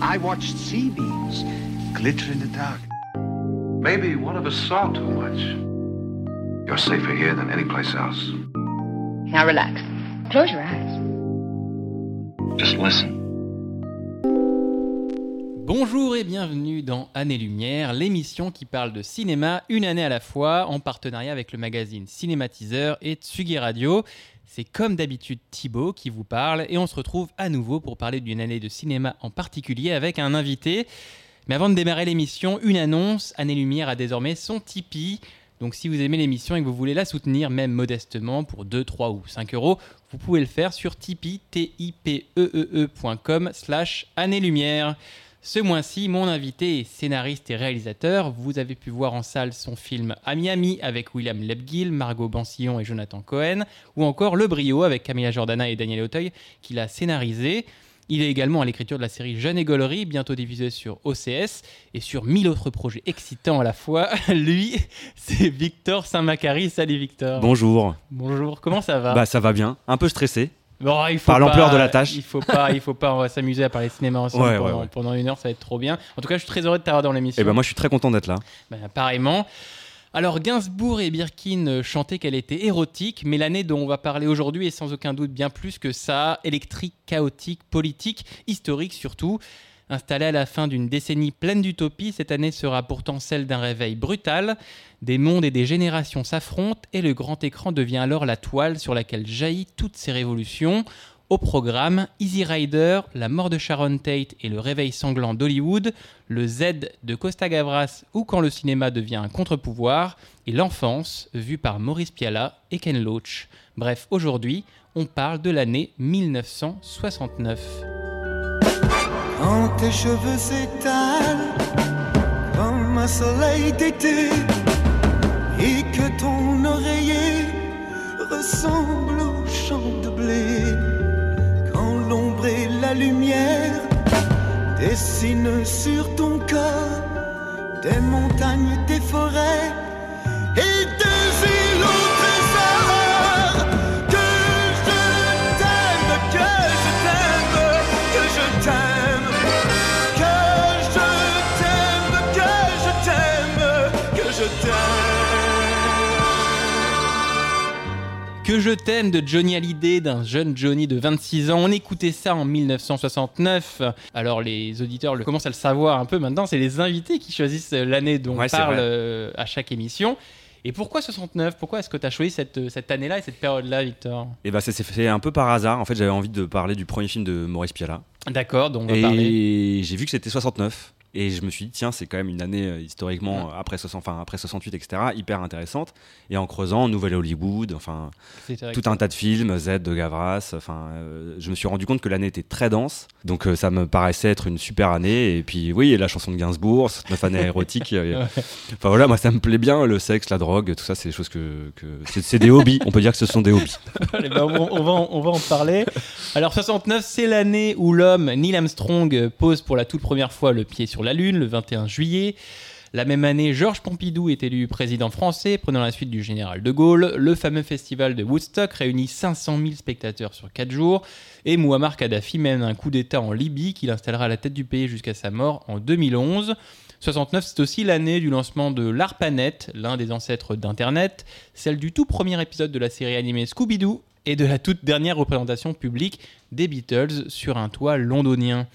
I watched sea beams glitter in the dark. Maybe one of us saw too much. You're safer here than any place else. Now relax. Close your eyes. Just listen. Bonjour et bienvenue dans Année-Lumière, l'émission qui parle de cinéma une année à la fois en partenariat avec le magazine Cinématiseur et Tsugi Radio. C'est comme d'habitude Thibaut qui vous parle et on se retrouve à nouveau pour parler d'une année de cinéma en particulier avec un invité. Mais avant de démarrer l'émission, une annonce, Année-Lumière a désormais son Tipeee. Donc si vous aimez l'émission et que vous voulez la soutenir, même modestement, pour 2, 3 ou 5 euros, vous pouvez le faire sur tipeee, t i p Ce mois-ci, mon invité est scénariste et réalisateur. Vous avez pu voir en salle son film À Miami avec William Lebgill, Margot Bansillon et Jonathan Cohen, ou encore Le Brio avec Camilla Jordana et Daniel Auteuil, qu'il a scénarisé. Il est également à l'écriture de la série Jeune et Gaulerie, bientôt diffusée sur OCS, et sur mille autres projets excitants à la fois. Lui, c'est Victor Saint-Macary. Salut Victor. Bonjour. Bonjour, comment ça va? Bah ça va bien, un peu stressé. Bon, il faut Par l'ampleur de la tâche. Il faut pas, il faut pas, on va s'amuser à parler cinéma ensemble Ouais, pendant, ouais. pendant une heure, ça va être trop bien. En tout cas, je suis très heureux de t'avoir dans l'émission. Et ben moi je suis très content d'être là. Ben, pareillement. Alors Gainsbourg et Birkin euh, chantaient qu'elle était érotique, mais l'année dont on va parler aujourd'hui est sans aucun doute bien plus que ça, électrique, chaotique, politique, historique surtout. Installée à la fin d'une décennie pleine d'utopie, cette année sera pourtant celle d'un réveil brutal. Des mondes et des générations s'affrontent et le grand écran devient alors la toile sur laquelle jaillit toutes ces révolutions. Au programme, Easy Rider, la mort de Sharon Tate et le réveil sanglant d'Hollywood, le Z de Costa Gavras ou quand le cinéma devient un contre-pouvoir, et l'enfance vue par Maurice Pialat et Ken Loach. Bref, aujourd'hui, on parle de l'année 1969. Quand tes cheveux s'étalent comme un soleil d'été et que ton oreiller ressemble au champ de blé. Quand l'ombre et la lumière dessinent sur ton corps des montagnes, des forêts Que je t'aime de Johnny Hallyday, d'un jeune Johnny de 26 ans. On écoutait ça en 1969. Alors les auditeurs le commencent à le savoir un peu maintenant. C'est les invités qui choisissent l'année dont on parle euh, à chaque émission. Et pourquoi 69 Pourquoi est-ce que tu as choisi cette, cette année-là et cette période-là, Victor? Et bah ça s'est fait un peu par hasard. En fait j'avais envie de parler du premier film de Maurice Pialat. D'accord, donc on va parler. Et j'ai vu que c'était 69. Et je me suis dit, tiens, c'est quand même une année euh, historiquement, après, 60, enfin, après 68, etc., hyper intéressante. Et en creusant, Nouvelle Hollywood, enfin, tout un tas de films, Z de Gavras, enfin, euh, je me suis rendu compte que l'année était très dense. Donc euh, ça me paraissait être une super année. Et puis oui, la chanson de Gainsbourg, 9 années érotiques. euh, Enfin voilà, moi ça me plaît bien, le sexe, la drogue, tout ça, c'est des choses que. que c'est, des hobbies. On peut dire que ce sont des hobbies. Allez, ben, on, va, on va en- on va en parler. Alors 69, c'est l'année où l'homme Neil Armstrong pose pour la toute première fois le pied sur la Lune, le 21 juillet. La même année, Georges Pompidou est élu président français, prenant la suite du général de Gaulle. Le fameux festival de Woodstock réunit 500 000 spectateurs sur 4 jours. Et Muammar Kadhafi mène un coup d'État en Libye qu'il installera à la tête du pays jusqu'à sa mort en 2011. 69, c'est aussi l'année du lancement de l'ARPANET, l'un des ancêtres d'Internet, celle du tout premier épisode de la série animée Scooby-Doo et de la toute dernière représentation publique des Beatles sur un toit londonien.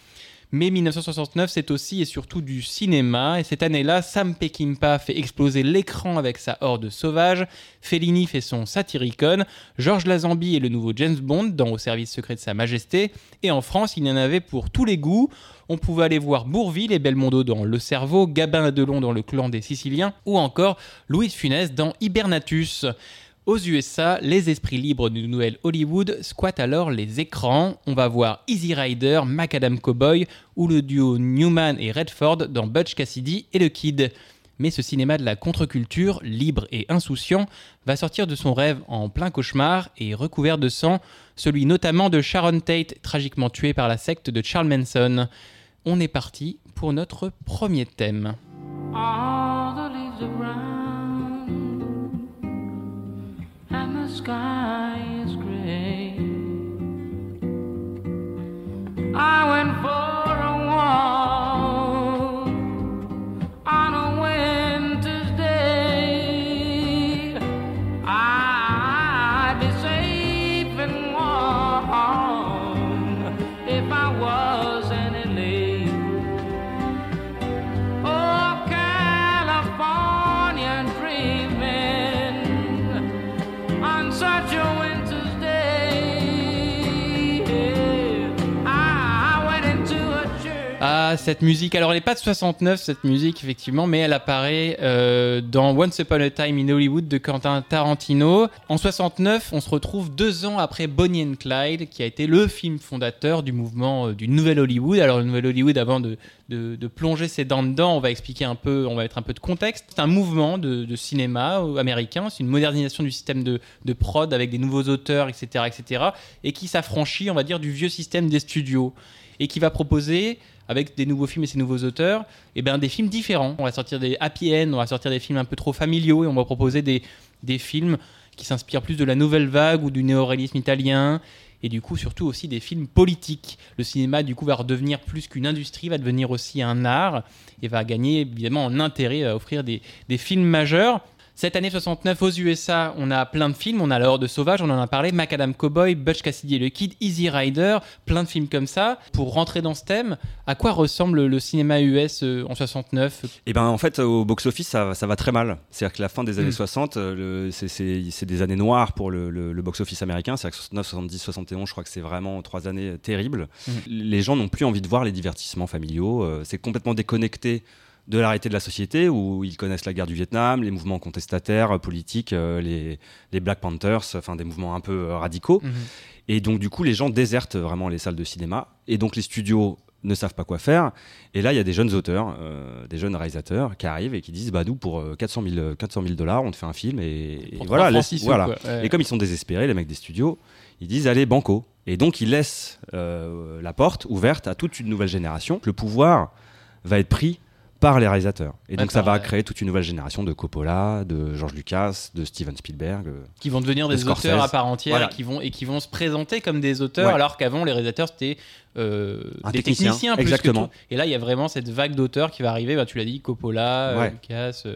Mais 1969, c'est aussi et surtout du cinéma. Et cette année-là, Sam Peckinpah fait exploser l'écran avec sa horde sauvage. Fellini fait son Satyricon. Georges Lazenby est le nouveau James Bond dans Au service secret de Sa Majesté. Et en France, il y en avait pour tous les goûts. On pouvait aller voir Bourville et Belmondo dans Le Cerveau, Gabin et Delon dans Le Clan des Siciliens, ou encore Louis Funès dans Hibernatus. Aux USA, les esprits libres du nouvel Hollywood squattent alors les écrans. On va voir Easy Rider, Macadam Cowboy ou le duo Newman et Redford dans Butch Cassidy et le Kid. Mais ce cinéma de la contre-culture, libre et insouciant, va sortir de son rêve en plein cauchemar et recouvert de sang, celui notamment de Sharon Tate, tragiquement tuée par la secte de Charles Manson. On est parti pour notre premier thème. Sky is gray. I cette musique. Alors, elle n'est pas de 69, cette musique, effectivement, mais elle apparaît euh, dans Once Upon a Time in Hollywood de Quentin Tarantino. En 69, on se retrouve deux ans après Bonnie and Clyde, qui a été le film fondateur du mouvement euh, du Nouvel Hollywood. Alors, le Nouvel Hollywood, avant de, de, plonger ses dents dedans, on va expliquer un peu, on va mettre un peu de contexte. C'est un mouvement de, de cinéma euh, américain, c'est une modernisation du système de, de prod avec des nouveaux auteurs, etc., etc., et qui s'affranchit, on va dire, du vieux système des studios et qui va proposer avec des nouveaux films et ces nouveaux auteurs, et ben des films différents. On va sortir des happy end, on va sortir des films un peu trop familiaux et on va proposer des, des films qui s'inspirent plus de la nouvelle vague ou du néoréalisme italien et du coup surtout aussi des films politiques. Le cinéma du coup va redevenir plus qu'une industrie, va devenir aussi un art et va gagner évidemment en intérêt à offrir des, des films majeurs. Cette année 69 aux USA, on a plein de films. On a La Horde Sauvage, on en a parlé, Macadam Cowboy, Butch Cassidy et le Kid, Easy Rider, plein de films comme ça. Pour rentrer dans ce thème, à quoi ressemble le cinéma US euh, en 69 Et ben en fait au box-office ça, ça va très mal. C'est-à-dire que la fin des années Mm. 60, euh, le- c'est- des années noires pour le, le- le box-office américain. C'est-à-dire que 69, 70, 71, je crois que c'est vraiment trois années terribles. Mm. Les gens n'ont plus envie de voir les divertissements familiaux. euh, c'est complètement déconnecté de la réalité de la société où ils connaissent la guerre du Vietnam, les mouvements contestataires, euh, politiques, euh, les, les Black Panthers, enfin des mouvements un peu euh, radicaux. Mhm. Et donc, du coup, les gens désertent vraiment les salles de cinéma. Et donc, les studios ne savent pas quoi faire. Et là, il y a des jeunes auteurs, euh, des jeunes réalisateurs qui arrivent et qui disent Bah, nous, pour euh, 400 000 400 000 dollars, on te fait un film. Et, voilà, laisse-. Ouais. Et comme ils sont désespérés, les mecs des studios, ils disent Allez, banco. Et donc, ils laissent la porte ouverte à toute une nouvelle génération. Le pouvoir va être pris par les réalisateurs. Et donc, ça va créer toute une nouvelle génération de Coppola, de George Lucas, de Steven Spielberg. euh, qui vont devenir de des Scorsese. auteurs à part entière Voilà. et, qui vont, et qui vont se présenter comme des auteurs, Ouais. alors qu'avant, les réalisateurs, c'était euh, Un des technicien, techniciens plus exactement. que tout. Et là, il y a vraiment cette vague d'auteurs qui va arriver, bah, tu l'as dit, Coppola, euh, Ouais. Lucas... euh,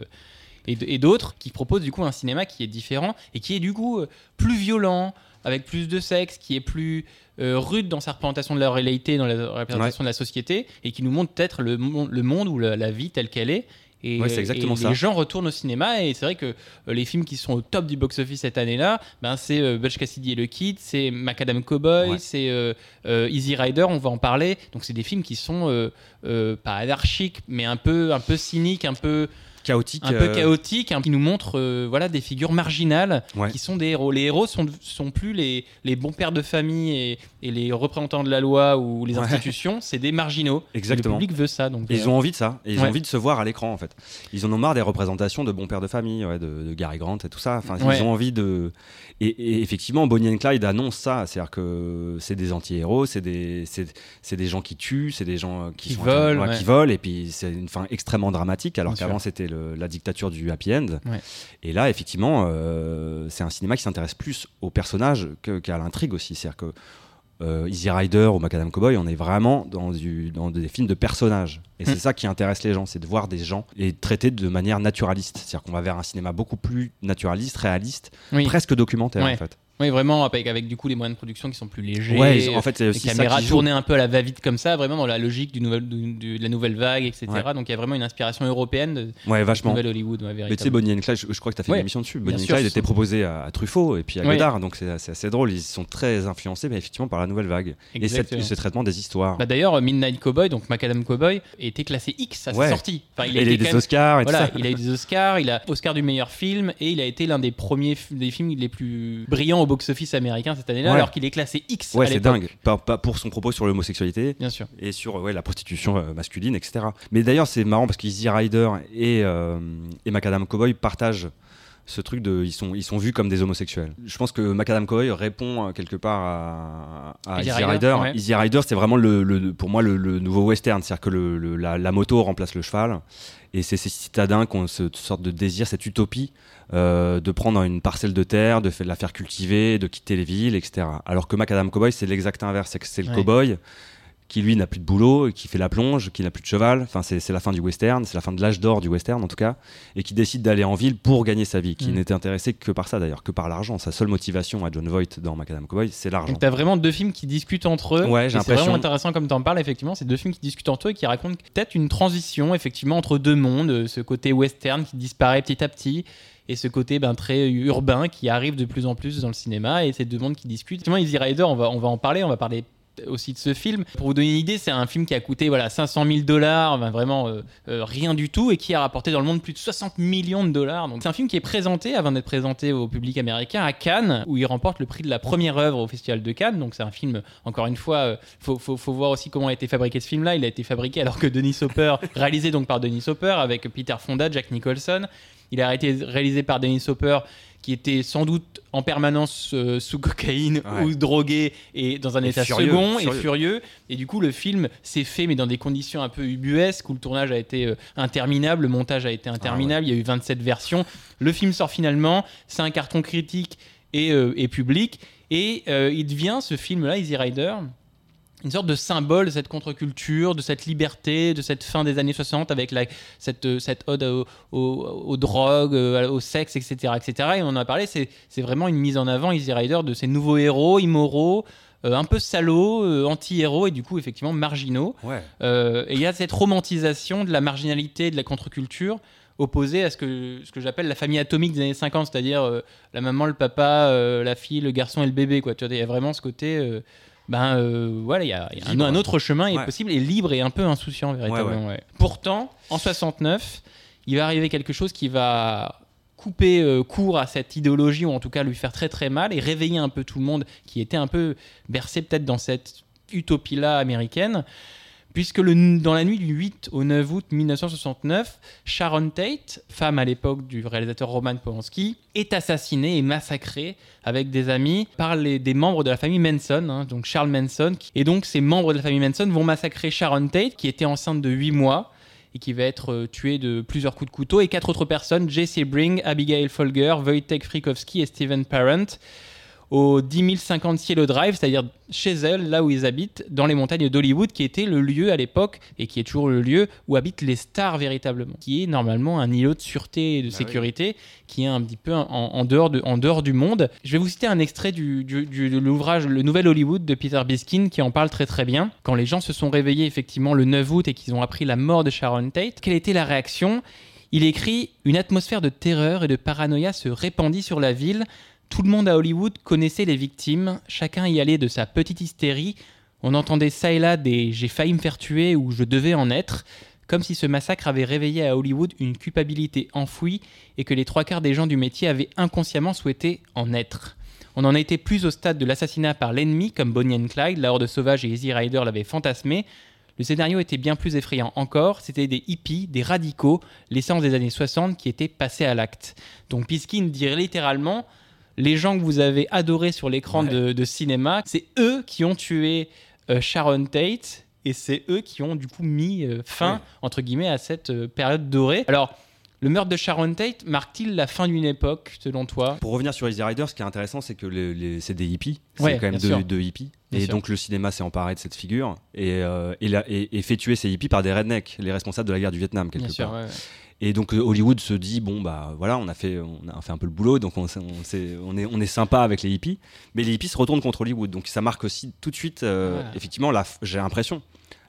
et, d'autres qui proposent du coup un cinéma qui est différent et qui est du coup plus violent, avec plus de sexe, qui est plus euh, rude dans sa représentation de la réalité, dans la représentation de la société, et qui nous montre peut-être le, le monde ou la, la vie telle qu'elle est. Et, Ouais, c'est exactement et ça. les gens retournent au cinéma et c'est vrai que euh, les films qui sont au top du box-office cette année-là, ben, c'est euh, Butch Cassidy et le Kid, c'est Macadam Cowboy, Ouais. c'est euh, euh, Easy Rider, on va en parler. Donc c'est des films qui sont pas anarchiques, mais un peu, un peu cyniques, un peu, chaotique. un peu euh, chaotiques, hein, qui nous montrent euh, voilà, des figures marginales Ouais. qui sont des héros. Les héros sont, sont plus les, les bons pères de famille et, et les représentants de la loi ou les Ouais. institutions, c'est des marginaux. Exactement. Le public veut ça. Donc, Ils euh, ont envie de ça. Et ils Ouais. ont envie de se voir à l'écran, en fait. Ils en ont marre des représentations de bons pères de famille, ouais, de, de Gary Grant et tout ça. Enfin, ils ont envie de. Et, et effectivement, Bonnie and Clyde annonce ça. C'est-à-dire que c'est des anti-héros, c'est des, c'est, des gens qui tuent, c'est des gens qui, volent, qui. Et puis, c'est une fin extrêmement dramatique, alors qu'avant, c'était le- la dictature du happy end. Ouais. Et là, effectivement, euh, c'est un cinéma qui s'intéresse plus aux personnages qu'à l'intrigue aussi. C'est-à-dire que. euh, Easy Rider ou Macadam Cowboy, on est vraiment dans, du, dans des films de personnages. Et c'est Mm. ça qui intéresse les gens, c'est de voir des gens et traités de manière naturaliste. C'est-à-dire qu'on va vers un cinéma beaucoup plus naturaliste, réaliste, oui. presque documentaire Ouais. en fait. Oui, vraiment, avec, avec du coup les moyens de production qui sont plus légers. Ouais, en fait, c'est les aussi ça caméras tournées un peu à la va-vite comme ça, vraiment dans la logique du nouvel, du- du- de la nouvelle vague, etc. Ouais. Donc il y a vraiment une inspiration européenne de Ouais, de vachement. nouvelle Hollywood. ouais, Mais tu sais. Bonnie and Clyde, je, je crois que tu as fait une émission dessus. Bonnie and Clyde était proposé à, à Truffaut et puis à. Godard, donc c'est assez drôle. Ils sont très influencés, mais effectivement, par la nouvelle vague. Et cette- Exactement. ce traitement des histoires. Bah, D'ailleurs, Midnight Cowboy, donc Macadam Cowboy, était classé X à sa sortie. Enfin, il a eu des Oscars et tout Voilà, ça. il a eu des Oscars, il a Oscar du meilleur film et il a été l'un des premiers des films les plus brillants au box-office américain cette année-là, Ouais. alors qu'il est classé X. Ouais, c'est dingue. Pas, pas pour son propos sur l'homosexualité, Bien sûr. et sur ouais, la prostitution euh, masculine, etc. Mais d'ailleurs, c'est marrant parce qu'Easy Rider et, euh, et Macadam Cowboy partagent ce truc de. Ils sont, ils sont vus comme des homosexuels. Je pense que Macadam Cowboy répond euh, quelque part à, à Easy Easy Rider, Rider. ouais. Easy Rider, c'est vraiment le, le- pour moi le, le nouveau western. C'est-à-dire que le- le- la, la moto remplace le cheval. Et c'est ces citadins qui ont cette sorte de désir, cette utopie euh, de prendre une parcelle de terre, de, la faire cultiver, de quitter les villes, etc. Alors que Macadam Cowboy, c'est l'exact inverse. C'est que c'est le Ouais. cowboy qui lui n'a plus de boulot, qui fait la plonge, qui n'a plus de cheval. Enfin, c'est la fin du western, c'est la fin de l'âge d'or du western en tout cas, et qui décide d'aller en ville pour gagner sa vie, qui Mm. n'était intéressé que par ça d'ailleurs, que par l'argent. Sa seule motivation à John Voight dans Macadam Cowboy, c'est l'argent. Donc t'as vraiment deux films qui discutent entre eux. Ouais, j'ai C'est vraiment intéressant comme t'en parles, effectivement. C'est deux films qui discutent entre eux et qui racontent peut-être une transition, effectivement, entre deux mondes. euh, Ce côté western qui disparaît petit à petit et ce côté ben, très urbain qui arrive de plus en plus dans le cinéma et ces deux mondes qui discutent. Effectivement, Easy Rider, on va, on va en parler. On va parler aussi de ce film. Pour vous donner une idée, c'est un film qui a coûté voilà 500 000 dollars, enfin, vraiment euh, euh, rien du tout, et qui a rapporté dans le monde plus de 60 millions de dollars. C'est un film qui est présenté avant d'être présenté au public américain à Cannes, où il remporte le prix de la première œuvre au Festival de Cannes. Donc c'est un film, encore une fois, euh, faut, faut, faut voir aussi comment a été fabriqué ce film-là. Il a été fabriqué alors que Denis Hopper, réalisé donc par Denis Hopper avec Peter Fonda, Jack Nicholson. Il a été réalisé par Dennis Hopper, qui était sans doute en permanence euh, sous cocaïne Ouais. ou drogué et dans un Et état furieux, second et furieux. Et du coup, le film s'est fait, mais dans des conditions un peu ubuesques, où le tournage a été euh, interminable, le montage a été interminable, il y a eu 27 versions. Le film sort finalement, c'est un carton critique et, euh, et public, et il devient, ce film-là, Easy Rider, une sorte de symbole de cette contre-culture, de cette liberté, de cette fin des années 60 avec la, cette, euh, cette ode au- au- aux, drogues, euh, au sexe, etc., etc. Et on en a parlé, c'est c'est vraiment une mise en avant, Easy Rider, de ces nouveaux héros immoraux, euh, un peu salauds, euh, anti-héros et du coup effectivement marginaux. Ouais. Euh, et il y a cette romantisation de la marginalité, de la contre-culture, opposée à ce que, ce que j'appelle la famille atomique des années 50, c'est-à-dire la maman, le papa, la fille, le garçon et le bébé. Quoi. Tu vois, il y a vraiment ce côté. Ben euh, voilà, il y a, il y a un, Libre. un autre chemin est Ouais. possible et libre et un peu insouciant véritablement. ouais. Pourtant, en 69, il va arriver quelque chose qui va couper euh, court à cette idéologie ou en tout cas lui faire très très mal et réveiller un peu tout le monde qui était un peu bercé peut-être dans cette utopie-là américaine. Puisque dans la nuit du 8 au 9 août 1969, Sharon Tate, femme à l'époque du réalisateur Roman Polanski, est assassinée et massacrée avec des amis par des membres de la famille Manson, hein, donc Charles Manson. Et donc ces membres de la famille Manson vont massacrer Sharon Tate, qui était enceinte de 8 mois et qui va être euh, tuée de plusieurs coups de couteau, et quatre autres personnes, Jesse Bring, Abigail Folger, Wojtek Frykowski et Steven Parent, au 10 050 Cielo Drive, c'est-à-dire chez elles, là où ils habitent, dans les montagnes d'Hollywood, qui était le lieu à l'époque, et qui est toujours le lieu où habitent les stars véritablement, qui est normalement un îlot de sûreté et de Bah sécurité, qui est un petit peu en, en dehors de, en dehors du monde. Je vais vous citer un extrait du, du- du- de l'ouvrage Le Nouvel Hollywood de Peter Biskin, qui en parle très très bien. Quand les gens se sont réveillés effectivement le 9 août et qu'ils ont appris la mort de Sharon Tate, quelle était la réaction? Il écrit Une atmosphère de terreur et de paranoïa se répandit sur la ville. Tout le monde à Hollywood connaissait les victimes, chacun y allait de sa petite hystérie. On entendait ça et là des J'ai failli me faire tuer ou Je devais en être, comme si ce massacre avait réveillé à Hollywood une culpabilité enfouie et que les trois quarts des gens du métier avaient inconsciemment souhaité en être. On en était plus au stade de l'assassinat par l'ennemi, comme Bonnie and Clyde, la Horde sauvage et Easy Rider l'avaient fantasmé. Le scénario était bien plus effrayant encore, c'était des hippies, des radicaux, l'essence des années 60 qui étaient passés à l'acte. Donc Piskin dit littéralement, les gens que vous avez adorés sur l'écran Ouais. de, de cinéma, c'est eux qui ont tué euh, Sharon Tate et c'est eux qui ont du coup mis euh, fin, Ouais. entre guillemets, à cette euh, période dorée. Alors, le meurtre de Sharon Tate marque-t-il la fin d'une époque, selon toi? Pour revenir sur Easy Rider, ce qui est intéressant, c'est que les- les- c'est des hippies. C'est Ouais, quand même deux, deux hippies. Bien et sûr. donc le cinéma s'est emparé de cette figure et, euh, et, la- et- et fait tuer ces hippies par des rednecks, les responsables de la guerre du Vietnam, quelque Bien sûr, part. ouais, ouais. Et donc euh, Hollywood se dit bon bah voilà on a fait on a fait un peu le boulot donc on, est on est sympa avec les hippies mais les hippies se retournent contre Hollywood donc ça marque aussi tout de suite euh, Ouais. effectivement j'ai l'impression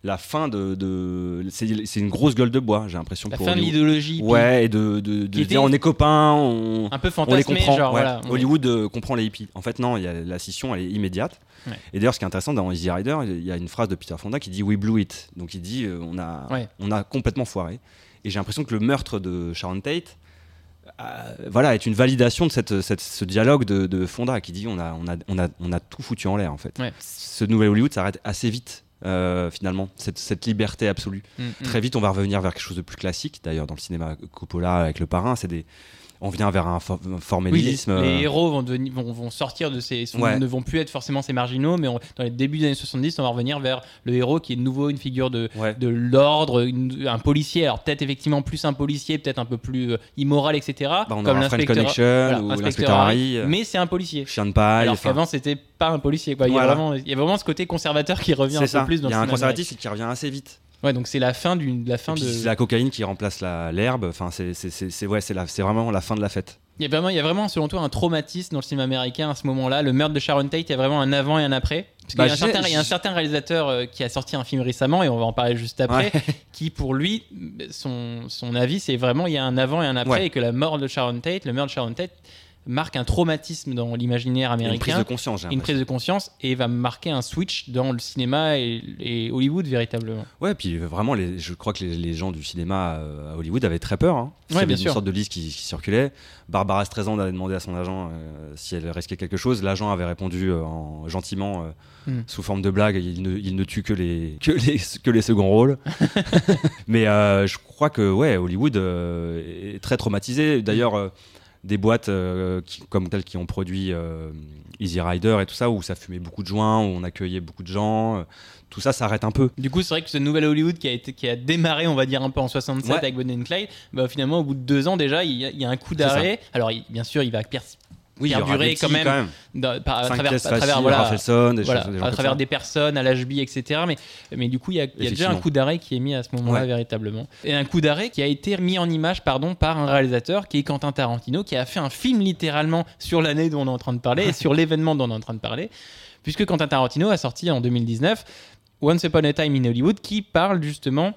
la fin de, de c'est une grosse gueule de bois j'ai l'impression La pour fin de Hollywood. l'idéologie. hippie. ouais et de, de, de dire on est copains on, Un peu on les comprend genre ouais. voilà. on est- Hollywood euh, comprend les hippies en fait non il y a la scission elle est immédiate Ouais. et d'ailleurs ce qui est intéressant dans Easy Rider il y a une phrase de Peter Fonda qui dit we blew it donc il dit euh, on a Ouais. on a complètement foiré et j'ai l'impression que le meurtre de Sharon Tate euh, voilà, est une validation de cette, cette- ce dialogue de, de Fonda qui dit on a, on, a, on, a, on a tout foutu en l'air en fait. Ouais. Ce nouvel Hollywood s'arrête assez vite euh, finalement, cette, cette liberté absolue. Mm, mm. Très vite, on va revenir vers quelque chose de plus classique. D'ailleurs, dans le cinéma Coppola avec le parrain, c'est des, on vient vers un, for- un Oui, les, formalisme. les euh, héros vont, devenir- vont, vont sortir de ces. sont- Ouais. ne vont plus être forcément ces marginaux, mais on- dans les débuts des années 70, on va revenir vers le héros qui est de nouveau une figure de, ouais. de l'ordre, un policier. Alors peut-être effectivement plus un policier, peut-être un peu plus euh, immoral, etc. Bah, on comme l'inspecteur Connection voilà, ou inspecteur l'inspecteur Harry, euh, mais c'est un policier. Chien de paille. Alors qu'avant c'était pas un policier. Quoi. Il, y a vraiment, il y a vraiment ce côté conservateur qui revient un peu plus dans Il y a un cinéma conservatisme qui revient assez vite. Ouais, donc c'est la fin d'une, la fin de. c'est la cocaïne qui remplace la- l'herbe. Enfin, c'est c'est- ouais, c'est c'est vraiment la fin de la fête. Il y, a vraiment, il y a vraiment, selon toi, un traumatisme dans le cinéma américain à ce moment-là. Le meurtre de Sharon Tate, il y a vraiment un avant et un après? Parce Bah, y, a un j'ai- certain- il y a un certain réalisateur euh, qui a sorti un film récemment, et on va en parler juste après, Ouais. qui pour lui, son, son avis, c'est vraiment il y a un avant et un après, Ouais. et que la mort de Sharon Tate, le meurtre de Sharon Tate, marque un traumatisme dans l'imaginaire Il y a Une prise américain, de conscience, une prise de conscience, et va marquer un switch dans le cinéma et, et Hollywood véritablement. Ouais, puis vraiment, les, je crois que les, les gens du cinéma euh, à Hollywood avaient très peur. Hein. Il y Ouais, avait bien une sûr. sorte de liste qui, qui circulait. Barbara Streisand avait demandé à son agent euh, si elle risquait quelque chose. L'agent avait répondu euh, en, gentiment, euh, Mm. sous forme de blague il ne, il ne tue que les, que les, que les seconds rôles. Mais euh, je crois que ouais, Hollywood euh, est très traumatisé. D'ailleurs, euh, des boîtes euh, qui- comme telles qui ont produit euh, Easy Rider et tout ça, où ça fumait beaucoup de joints, où on accueillait beaucoup de gens, euh, tout ça s'arrête un peu. Du coup, c'est vrai que ce nouvel Hollywood qui a, été, qui a démarré, on va dire, un peu en 67 Ouais. avec Bonnie and Clyde, bah, finalement, au bout de deux ans déjà, il y a, il y a un coup d'arrêt. Alors, il- bien sûr, il va Oui, perdurer quand même, dans- par- à travers, pièces à travers, faciles, voilà, Rafelson, des voilà, choses- des à travers des personnes, à l'HB, etc. Mais, mais du coup, il y a, il y a déjà un coup d'arrêt qui est mis à ce moment-là, Ouais. véritablement. Et un coup d'arrêt qui a été mis en image pardon, par un réalisateur qui est Quentin Tarantino, qui a fait un film littéralement sur l'année dont on est en train de parler et sur l'événement dont on est en train de parler. Puisque Quentin Tarantino a sorti en 2019 Once Upon a Time in Hollywood, qui parle justement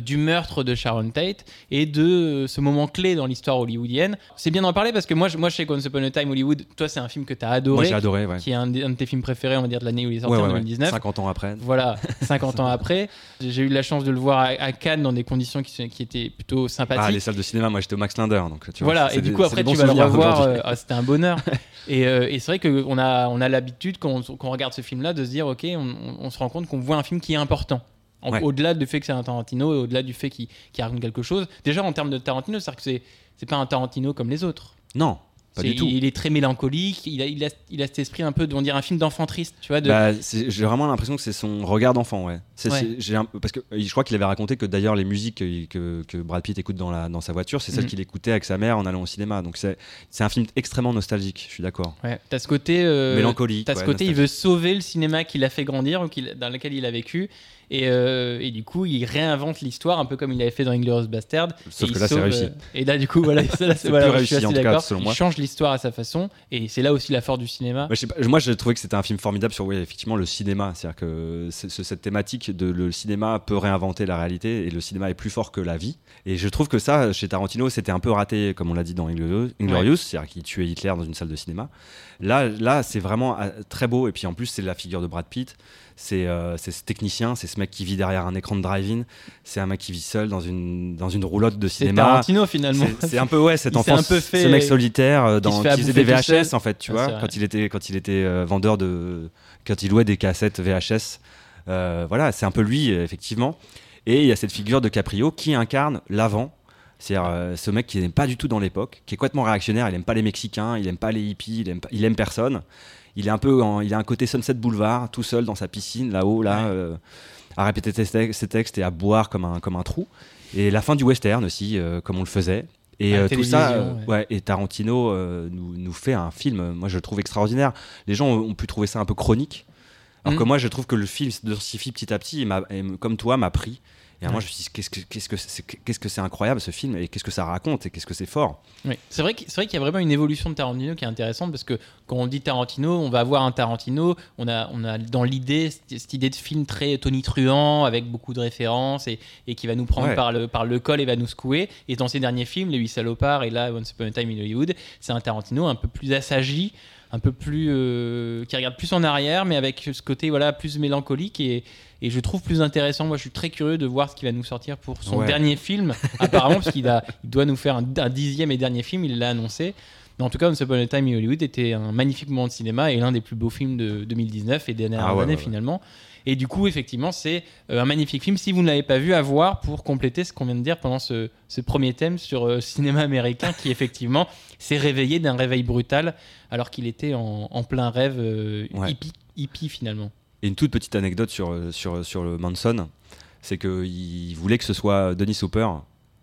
du meurtre de Sharon Tate et de euh, ce moment clé dans l'histoire hollywoodienne. C'est bien d'en parler parce que moi, je, moi, sais qu'Once Upon a Time Hollywood, toi, c'est un film que tu as Moi adoré, j'ai adoré, ouais. qui est un, de- un de tes films préférés, on va dire, de l'année où il est sorti Ouais, en ouais, ouais. 2019. 50 ans après. Voilà, 50 ans après. J'ai eu la chance de le voir à, à Cannes dans des conditions qui, étaient plutôt sympathiques. Ah, les salles de cinéma, moi j'étais au Max Linder. Donc, tu vois, Voilà, et du coup après tu vas le revoir, euh, ah, c'était un bonheur. et euh, et c'est vrai qu'on a, on a l'habitude quand on, quand on regarde ce film-là de se dire, ok, on, on- on se rend compte qu'on voit un film qui est important. Ouais. Au-delà du fait que c'est un Tarantino et au-delà du fait qu'il raconte quelque chose. Déjà en termes de Tarantino, c'est-à-dire que c'est, pas un Tarantino comme les autres. Non, pas du tout. Il est très mélancolique, il a, il a, il a cet esprit un peu, de, on dirait un film d'enfant triste, tu vois. De, Bah, j'ai vraiment l'impression que c'est son regard d'enfant, ouais. Un- parce que euh, je crois qu'il avait raconté que d'ailleurs les musiques que, que, que Brad Pitt écoute dans, la, dans sa voiture, c'est celles Mhm. qu'il écoutait avec sa mère en allant au cinéma. Donc c'est, un film extrêmement nostalgique, je suis d'accord. ouais, t'as ce côté. euh, Mélancolique. T'as ce ouais, côté, il veut sauver le cinéma qu'il a fait grandir ou dans lequel il a vécu. Et, euh, et du coup, il réinvente l'histoire un peu comme il avait fait dans Inglourious Bastard. Sauf Et que là, c'est réussi. euh, et là, du coup, voilà, là, c'est voilà, plus je suis réussi, en assez tout cas, d'accord. Il change l'histoire à sa façon. Et c'est là aussi la force du cinéma. Moi, je sais pas, moi, j'ai trouvé que c'était un film formidable sur, oui, effectivement, le cinéma. C'est-à-dire que cette thématique de le cinéma peut réinventer la réalité et le cinéma est plus fort que la vie. Et je trouve que ça, chez Tarantino, c'était un peu raté, comme on l'a dit dans Inglorious, Inglorious, c'est-à-dire qu'il tuait Hitler dans une salle de cinéma. Là, là c'est vraiment euh, très beau. Et puis en plus, c'est la figure de Brad Pitt. C'est euh, c'est ce technicien, c'est ce mec qui vit derrière un écran de drive-in. C'est un mec qui vit seul dans une, dans une roulotte de C'est cinéma. Tarantino finalement. C'est- C'est un peu ouais cet enfant, un peu fait- ce mec solitaire euh, qui dans, qui, faisait des VHS en fait, tu Ah, vois, c'est quand il était quand il était euh, vendeur de quand il louait des cassettes VHS. Euh, voilà, c'est un peu lui effectivement. Et il y a cette figure de Caprio qui incarne l'avant. C'est-à-dire euh, ce mec qui n'est pas du tout dans l'époque, qui est complètement réactionnaire. Il aime pas les Mexicains, il aime pas les hippies, il aime, pas- il aime personne. Il est un peu, en- il a un côté Sunset Boulevard, tout seul dans sa piscine là-haut, là, euh, à répéter ses textes, et à boire comme un comme un trou. Et la fin du western aussi, euh, comme on le faisait. Et la euh, tout ça, euh, ouais. Et Tarantino euh, nous, nous fait un film, moi je le trouve extraordinaire. Les gens ont, ont pu trouver ça un peu chronique. Alors que moi je trouve que le film se densifie petit à petit et, comme toi m'a pris. Et à moi Ouais. je me suis dit qu'est-ce que c'est que incroyable ce film et qu'est-ce que ça raconte et qu'est-ce que c'est fort. Oui. C'est vrai qu'il y a vraiment une évolution de Tarantino qui est intéressante parce que quand on dit Tarantino, on va avoir un Tarantino, on a, on a dans l'idée cette, idée de film très tonitruant avec beaucoup de références et, et qui va nous prendre Ouais. par, le, par le col et va nous secouer. Et dans ses derniers films, Les Huit Salopards et là Once Upon a Time in Hollywood, c'est un Tarantino un peu plus assagi, un peu plus euh, qui regarde plus en arrière, mais avec ce côté voilà plus mélancolique et, et je trouve plus intéressant. Moi, je suis très curieux de voir ce qu'il va nous sortir pour son Ouais. dernier film, apparemment, parce qu'il a, il doit nous faire un, un dixième et dernier film. Il l'a annoncé. Mais en tout cas, Once Upon a Time in Hollywood était un magnifique moment de cinéma et l'un des plus beaux films de 2019 et des dernières Ah ouais, années ouais, finalement. Et du coup, effectivement, c'est euh, un magnifique film. Si vous ne l'avez pas vu, à voir pour compléter ce qu'on vient de dire pendant ce, ce premier thème sur euh, cinéma américain qui, effectivement, s'est réveillé d'un réveil brutal alors qu'il était en, en plein rêve euh, hippie, finalement. Et une toute petite anecdote sur euh, sur sur le Manson, c'est qu'il voulait que ce soit Denis Hopper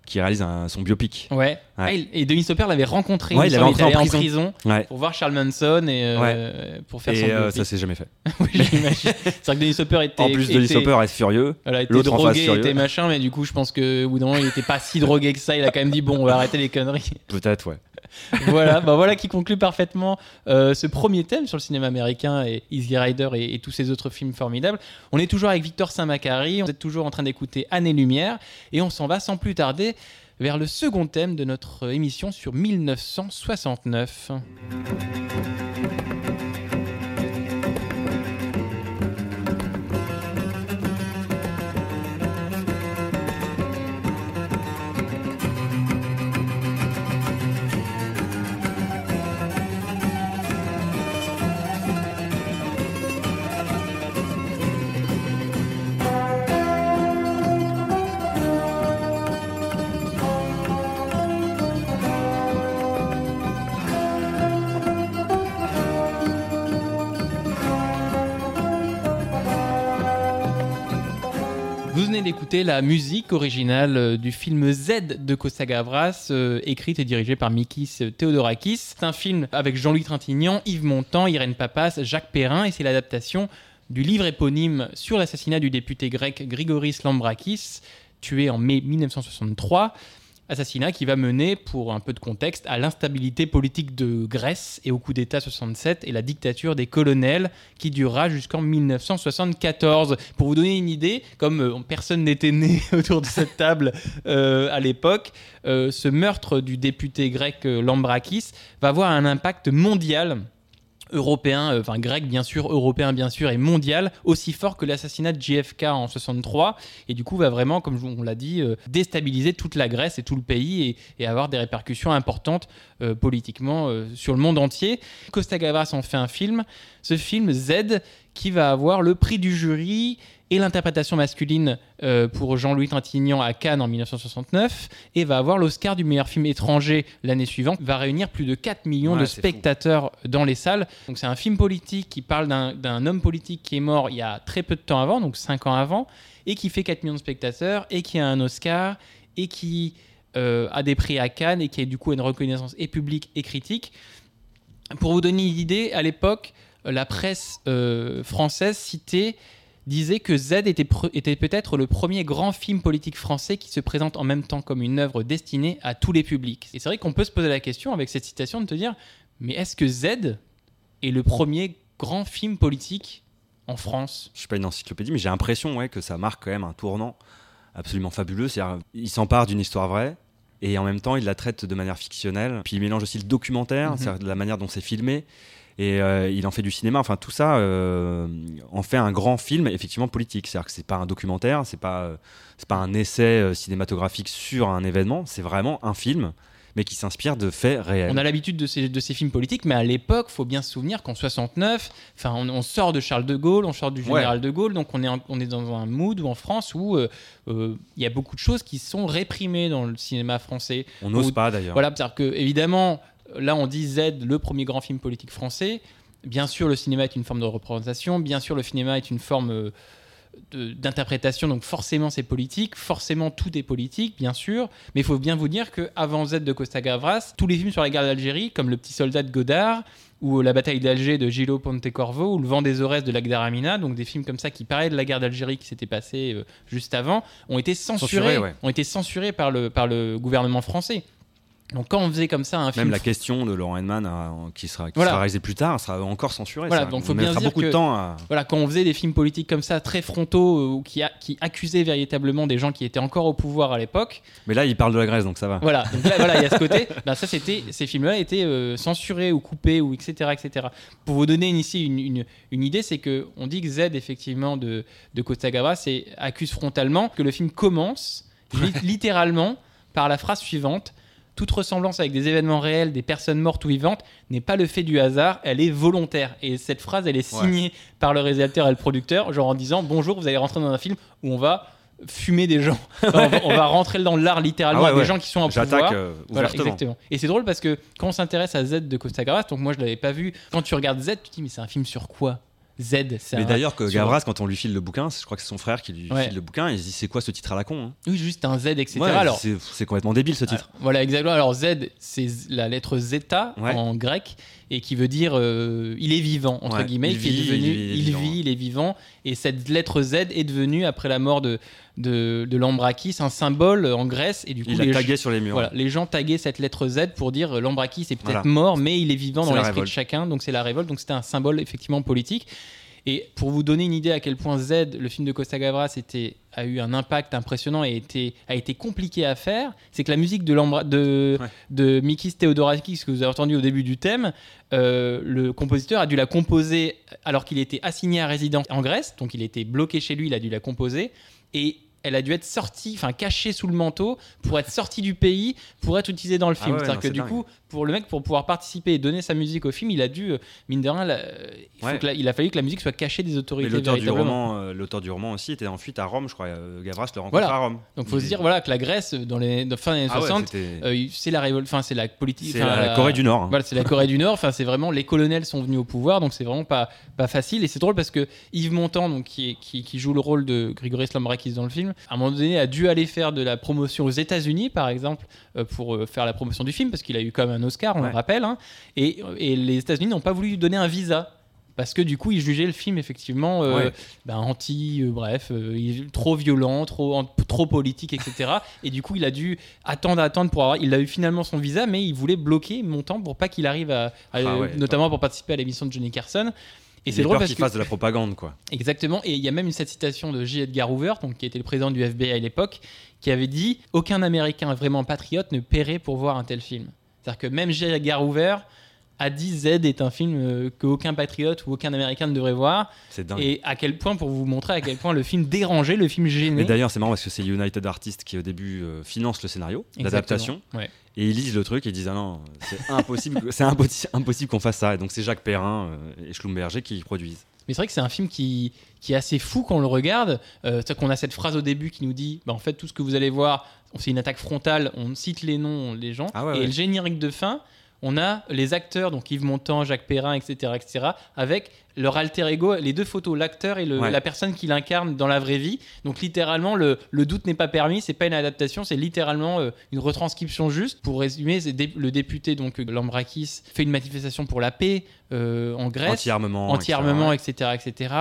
qui réalise un- son biopic. Ouais. Ah, et Denis Hopper l'avait rencontré. Ouais, il l'avait rencontré en prison. Ouais. pour voir Charles Manson et euh, pour faire son Et euh, biopic. ça s'est jamais fait. Oui, j'imagine. C'est vrai que Denis Hopper était. En plus, Denis était- Hopper est furieux. Voilà, L'autre en face drogué, furieux. était machin, mais du coup, je pense que au bout d'un moment, il était pas si drogué que ça. Il a quand même dit bon, on va arrêter les conneries. Peut-être, ouais. voilà, bah voilà qui conclut parfaitement euh, ce premier thème sur le cinéma américain et Easy Rider et, et tous ces autres films formidables. On est toujours avec Victor Saint-Macary, on est toujours en train d'écouter Année Lumière et on s'en va sans plus tarder vers le second thème de notre émission sur 1969. D'écouter la musique originale euh, du film Z de Costa Gavras, euh, écrite et dirigée par Mikis Theodorakis. C'est un film avec Jean-Louis Trintignant, Yves Montand, Irène Papas, Jacques Perrin, et c'est l'adaptation du livre éponyme sur l'assassinat du député grec Grigoris Lambrakis, tué en mai 1963. Assassinat qui va mener, pour un peu de contexte, à l'instabilité politique de Grèce et au coup d'État 67 et la dictature des colonels qui durera jusqu'en 1974. Pour vous donner une idée, comme euh, personne n'était né autour de cette table euh, à l'époque, euh, ce meurtre du député grec Lambrakis va avoir un impact mondial européen, euh, enfin grec bien sûr, européen bien sûr, et mondial, aussi fort que l'assassinat de JFK en 63, et du coup va vraiment, comme on l'a dit, euh, déstabiliser toute la Grèce et tout le pays, et, avoir des répercussions importantes euh, politiquement sur le monde entier. Costa Gavras en fait un film, ce film Z, qui va avoir le prix du jury et l'interprétation masculine euh, pour Jean-Louis Trintignant à Cannes en 1969 et va avoir l'Oscar du meilleur film étranger l'année suivante, va réunir plus de 4 millions Ouais, de spectateurs dans les salles. Donc c'est un film politique qui parle d'un- homme politique qui est mort il y a très peu de temps avant, donc 5 ans avant, et qui fait 4 millions de spectateurs et qui a un Oscar et qui euh, a des prix à Cannes et qui a du coup une reconnaissance et publique et critique. Pour vous donner une idée, à l'époque, la presse euh, française citée disait que Z était, peut-être le premier grand film politique français qui se présente en même temps comme une œuvre destinée à tous les publics. Et c'est vrai qu'on peut se poser la question avec cette citation de te dire, mais est-ce que Z est le premier grand film politique en France? Je suis pas une encyclopédie, mais j'ai l'impression ouais, que ça marque quand même un tournant absolument fabuleux. C'est-à-dire, il s'empare d'une histoire vraie et en même temps, il la traite de manière fictionnelle. Puis il mélange aussi le documentaire, Mhm. c'est-à-dire la manière dont c'est filmé. Et euh, il en fait du cinéma. Enfin, tout ça euh, en fait un grand film, effectivement politique. C'est-à-dire que c'est pas un documentaire, c'est pas, euh, c'est pas un essai cinématographique sur un événement. C'est vraiment un film, mais qui s'inspire de faits réels. On a l'habitude de ces, de ces films politiques, mais à l'époque, faut bien se souvenir qu'en 69, enfin, on, on sort de Charles de Gaulle, on sort du général de Gaulle, donc on est, en- on est dans un mood où en France où euh, euh, il y a beaucoup de choses qui sont réprimées dans le cinéma français. On n'ose pas d'ailleurs. Voilà, c'est-à-dire que évidemment, là on dit Z, le premier grand film politique français. Bien sûr, le cinéma est une forme de représentation. Bien sûr, le cinéma est une forme euh, d'interprétation. Donc forcément, c'est politique. Forcément, tout est politique, bien sûr. Mais il faut bien vous dire que avant Z de Costa Gavras, tous les films sur la guerre d'Algérie, comme Le Petit Soldat de Godard ou La bataille d'Alger de Gillo Pontecorvo ou Le vent des Aurès de Lagdar Amina, donc des films comme ça qui parlaient de la guerre d'Algérie qui s'était passée euh, juste avant, ont été censurés, Censurés, ouais. ont été censurés par le, par le gouvernement français. Donc quand on faisait comme ça un film Même la question de Laurent Henman, euh, qui, sera, qui Voilà. sera réalisée plus tard, sera encore censurée. Voilà, ça. donc On faut bien dire beaucoup que- de temps à. Voilà, quand on faisait des films politiques comme ça, très frontaux, euh, ou qui, a- qui accusaient véritablement des gens qui étaient encore au pouvoir à l'époque, Mais là, il parle de la Grèce, donc ça va. voilà, donc là, voilà, il y a ce côté, ben ça c'était, ces films-là étaient euh, censurés ou coupés ou etc. etc. Pour vous donner une- ici une, une- une idée, c'est que on dit que Z effectivement de, de Costa Gavras c'est- accuse frontalement que le film commence li- littéralement par la phrase suivante. Toute ressemblance avec des événements réels, des personnes mortes ou vivantes, n'est pas le fait du hasard, elle est volontaire. Et cette phrase, elle est Ouais. signée par le réalisateur et le producteur, genre en disant Bonjour, vous allez rentrer dans un film où on va fumer des gens. Enfin, on, va, on va rentrer dans l'art littéralement, Ah ouais, avec ouais. des gens qui sont en J'attaque pouvoir. euh, Voilà, exactement. Et c'est drôle parce que quand on s'intéresse à Z de Costa Gavras, donc moi je l'avais pas vu, quand tu regardes Z, tu te dis mais c'est un film sur quoi? Z, c'est Mais d'ailleurs, que Gavras, quand on lui file le bouquin, je crois que c'est son frère qui lui Ouais. file le bouquin, il se dit c'est quoi ce titre à la con hein? Oui, juste un Z, etc. Ouais, Alors, c'est complètement débile ce titre. Ah, Voilà, exactement. Alors Z, c'est la lettre zeta Ouais. en grec et qui veut dire euh, il est vivant entre Ouais, guillemets, il qui est vit, devenu il vit, il est il vivant. vit, il est vivant. Et cette lettre Z est devenue après la mort de de, de Lambrakis un symbole en Grèce et du coup il les tagué sur les murs. Voilà, les gens taguaient cette lettre Z pour dire euh, Lambrakis est peut-être Voilà. mort, mais il est vivant dans l'esprit de chacun. Donc c'est la révolte. Donc c'était un symbole effectivement politique. Et pour vous donner une idée à quel point Z, le film de Costa Gavras, était, a eu un impact impressionnant et était, a été compliqué à faire, c'est que la musique de, de, Ouais. de Mikis Theodorakis, que vous avez entendu au début du thème, euh, le compositeur a dû la composer alors qu'il était assigné à résidence en Grèce, donc il était bloqué chez lui, il a dû la composer, et elle a dû être sortie, enfin cachée sous le manteau pour être sortie du pays, pour être utilisée dans le Ah film. ouais, C'est-à-dire que du dingue. coup, pour le mec, pour pouvoir participer et donner sa musique au film, il a dû, euh, mine de rien, la- il, faut Ouais. que la- il a fallu que la musique soit cachée des autorités l'auteur du, roman, euh, l'auteur du roman aussi était en fuite à Rome, je crois. euh, Gavras le rencontre Voilà. à Rome. Donc faut Il- se dire voilà que la Grèce dans les dans fin des années Ah ouais, 60, c'était- euh, c'est la révolte, enfin c'est la politique, c'est la Corée du Nord. hein. Voilà, c'est la Corée du Nord. Enfin, c'est vraiment les colonels sont venus au pouvoir, donc c'est vraiment pas pas facile. Et c'est drôle parce que Yves Montand, donc qui, est- qui, qui joue le rôle de Grigoris Lambrakis dans le film, à un moment donné a dû aller faire de la promotion aux États-Unis, par exemple, euh, pour euh, faire la promotion du film, parce qu'il a eu quand même un Oscar, on Ouais. le rappelle. hein. et, et les États-Unis n'ont pas voulu lui donner un visa. Parce que du coup, ils jugeaient le film effectivement euh, Ouais. ben, anti, euh, bref, euh, il- trop violent, trop, trop politique, etc. et du coup, il a dû attendre, attendre pour avoir. Il a eu finalement son visa, mais il voulait bloquer Montant pour pas qu'il arrive à, à- Ah ouais, notamment pour participer à l'émission de Johnny Carson. Et c'est drôle parce qu'il fasse de la propagande, quoi. exactement. Et il y a même cette citation de J. Edgar Hoover, donc qui était le président du FBI à l'époque, qui avait dit aucun Américain vraiment patriote ne paierait pour voir un tel film. C'est-à-dire que même J. Edgar Hoover a dit Z est un film euh, qu'aucun patriote ou aucun Américain ne devrait voir. C'est dingue. Et à quel point, pour vous montrer à quel point le film dérangeait, le film Mais gênait. d'ailleurs, c'est marrant parce que c'est United Artists qui, au début, euh, finance le scénario, l'adaptation. Ouais. Et ils lisent le truc et ils disent Ah non, c'est impossible, c'est impossi- impossible qu'on fasse ça. Et donc, c'est Jacques Perrin euh, et Schlumberger qui produisent. Mais c'est vrai que c'est un film qui, qui est assez fou quand on le regarde. Euh, C'est-à-dire qu'on a cette phrase au début qui nous dit bah, en fait, tout ce que vous allez voir, c'est une attaque frontale, on cite les noms, les gens. Ah ouais, et ouais. le générique de fin, on a les acteurs, donc Yves Montand, Jacques Perrin, etc., etc., avec leur alter ego, les deux photos, l'acteur et le- Ouais. la personne qui l'incarne dans la vraie vie. Donc littéralement, le, le doute n'est pas permis, c'est pas une adaptation, c'est littéralement euh, une retranscription juste. Pour résumer, dé- le député donc Lambrakis fait une manifestation pour la paix euh, en Grèce Anti-armement. anti-armement, etc. etc., etc.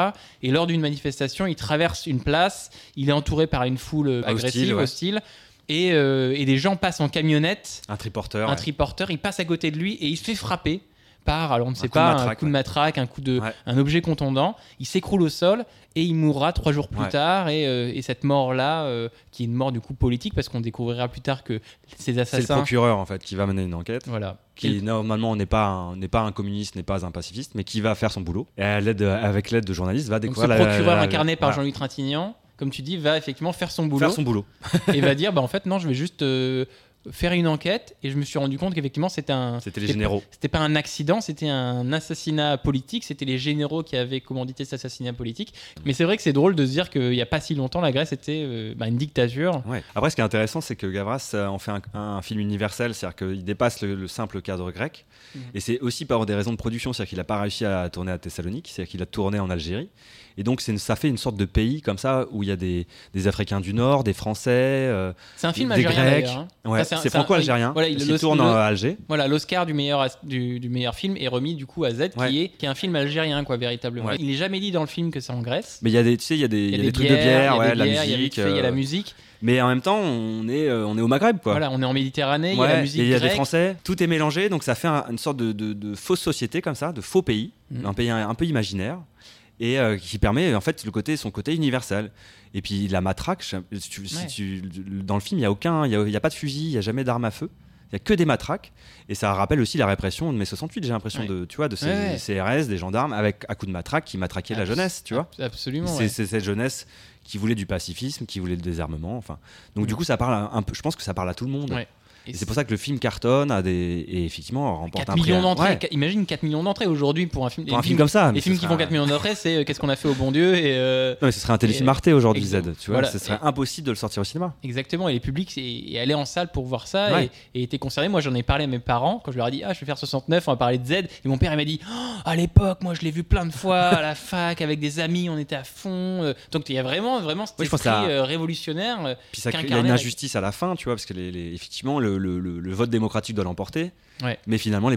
Et lors d'une manifestation, il traverse une place, il est entouré par une foule euh, Hostile, agressive, ouais. hostile, et, euh, et des gens passent en camionnette, Un triporteur. un ouais. triporteur, il passe à côté de lui et il se fait frapper par, alors on ne sait pas, un matraque, coup de ouais. matraque, un coup de, Ouais. un objet contondant. Il s'écroule au sol et il mourra trois jours plus tard. Et, euh, et cette mort-là, euh, qui est une mort du coup politique, parce qu'on découvrira plus tard que ces C'est le assassins, procureur en fait qui va mener une enquête. voilà, Qui normalement n'est pas n'est pas un communiste, n'est pas un pacifiste, mais qui va faire son boulot. Et à l'aide, avec l'aide de journalistes, va donc ce découvrir la- procureur la- la- incarné par voilà. Jean-Luc Trintignant, comme tu dis, va effectivement faire son boulot. faire son boulot. et va dire bah en fait non je vais juste euh, faire une enquête et je me suis rendu compte qu'effectivement c'était un C'était les généraux. c'était pas un accident c'était un assassinat politique c'était les généraux qui avaient commandité cet assassinat politique mais c'est vrai que c'est drôle de se dire qu'il y a pas si longtemps la Grèce était euh, bah, une dictature Ouais. Après, ce qui est intéressant, c'est que Gavras euh, en fait un, un film universel, c'est-à-dire qu'il dépasse le, le simple cadre grec. Mhm. Et c'est aussi par des raisons de production, c'est-à-dire qu'il n'a pas réussi à tourner à Thessalonique, c'est-à-dire qu'il a tourné en Algérie. Et donc, c'est ça fait une sorte de pays comme ça où il y a des, des Africains du Nord, des Français, euh, c'est un film des algérien Grecs. hein. Ouais, c'est franco-algérien. voilà, il- tourne à Alger. Voilà, l'Oscar du meilleur, du, du meilleur film est remis du coup à Z, Ouais. qui, est, qui est un film algérien, quoi, véritablement. Ouais. Il n'est jamais dit dans le film que c'est en Grèce. Mais il y a des, tu sais, il y a des, il y a des trucs de bière, il y a ouais, la y musique. il y a la euh, musique. Mais en même temps, on est, euh, on est au Maghreb, quoi. Voilà, on est en Méditerranée, il y a Ouais, la musique et il y a des. Français, tout est mélangé, donc ça fait un- une sorte de, de- de fausse société comme ça, de faux pays, Mhm. un pays un, un peu imaginaire, et euh, qui permet en fait le côté, son côté universel. Et puis la matraque, je- si tu- si Ouais. tu- dans le film, il y a aucun, il y a, il y a pas de fusil, il y a jamais d'armes à feu. Il y a que des matraques et ça rappelle aussi la répression de mai 68, j'ai l'impression Ouais. de tu vois de ces Ouais. CRS, des gendarmes avec à coups de matraque qui matraquaient la jeunesse, tu vois. Absolument. C'est cette jeunesse qui voulait du pacifisme, qui voulait le désarmement, enfin. Donc du Mm. coup, ça parle un peu je pense que ça parle à tout le monde. Et c'est pour ça que le film cartonne a des et effectivement remporte 4 un millions d'entrées. Ouais, Imagine 4 millions d'entrées aujourd'hui pour un film. pour un film comme ça. Les films qui font 4 millions d'entrées, c'est euh, qu'est-ce qu'on a fait au bon Dieu et euh, Non, mais ce serait un téléfilm Arte aujourd'hui, Z. Tu vois, Voilà. ce serait impossible de le sortir au cinéma. exactement. Et les publics et, aller en salle pour voir ça Ouais. et, étaient concernés. Moi, j'en ai parlé à mes parents quand je leur ai dit ah je vais faire 69, on va parler de Z. Et mon père il m'a dit Oh, à l'époque, moi je l'ai vu plein de fois à la fac avec des amis, on était à fond. euh. Donc il y a vraiment vraiment cet Oui, esprit ça- révolutionnaire. Puis ça crée- il y a une injustice à la fin, tu vois, parce que effectivement le, le- le- le vote démocratique doit l'emporter. Ouais. Mais finalement, les,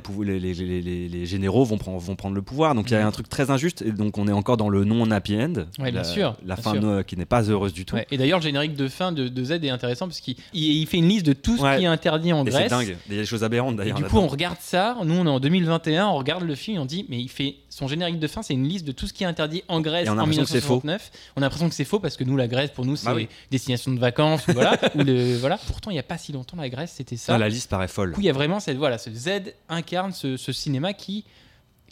généraux vont prendre, vont prendre le pouvoir. Donc il y a un truc très injuste. Et donc on est encore dans le non happy end. Ouais, bien la, sûr, La bien fin sûr. qui n'est pas heureuse du tout. Et d'ailleurs, le générique de fin de, de Z est intéressant parce qu'il il- il fait une liste de tout ce qui est interdit en Et c'est Grèce. dingue. Il y a des choses aberrantes d'ailleurs. du coup, on regarde ça. Nous, on est en 2021, on regarde le film, on dit, mais il fait son générique de fin, c'est une liste de tout ce qui est interdit en Grèce en l'impression que c'est faux. 1969. On a l'impression que c'est faux parce que nous, la Grèce, pour nous, c'est Bah oui. destination de vacances. ou voilà, ou le, voilà. Pourtant, il n'y a pas si longtemps, la Grèce, c'était ça. Ah, la liste paraît folle. Du coup, il y a vraiment cette voilà, ce Z incarne ce, ce cinéma qui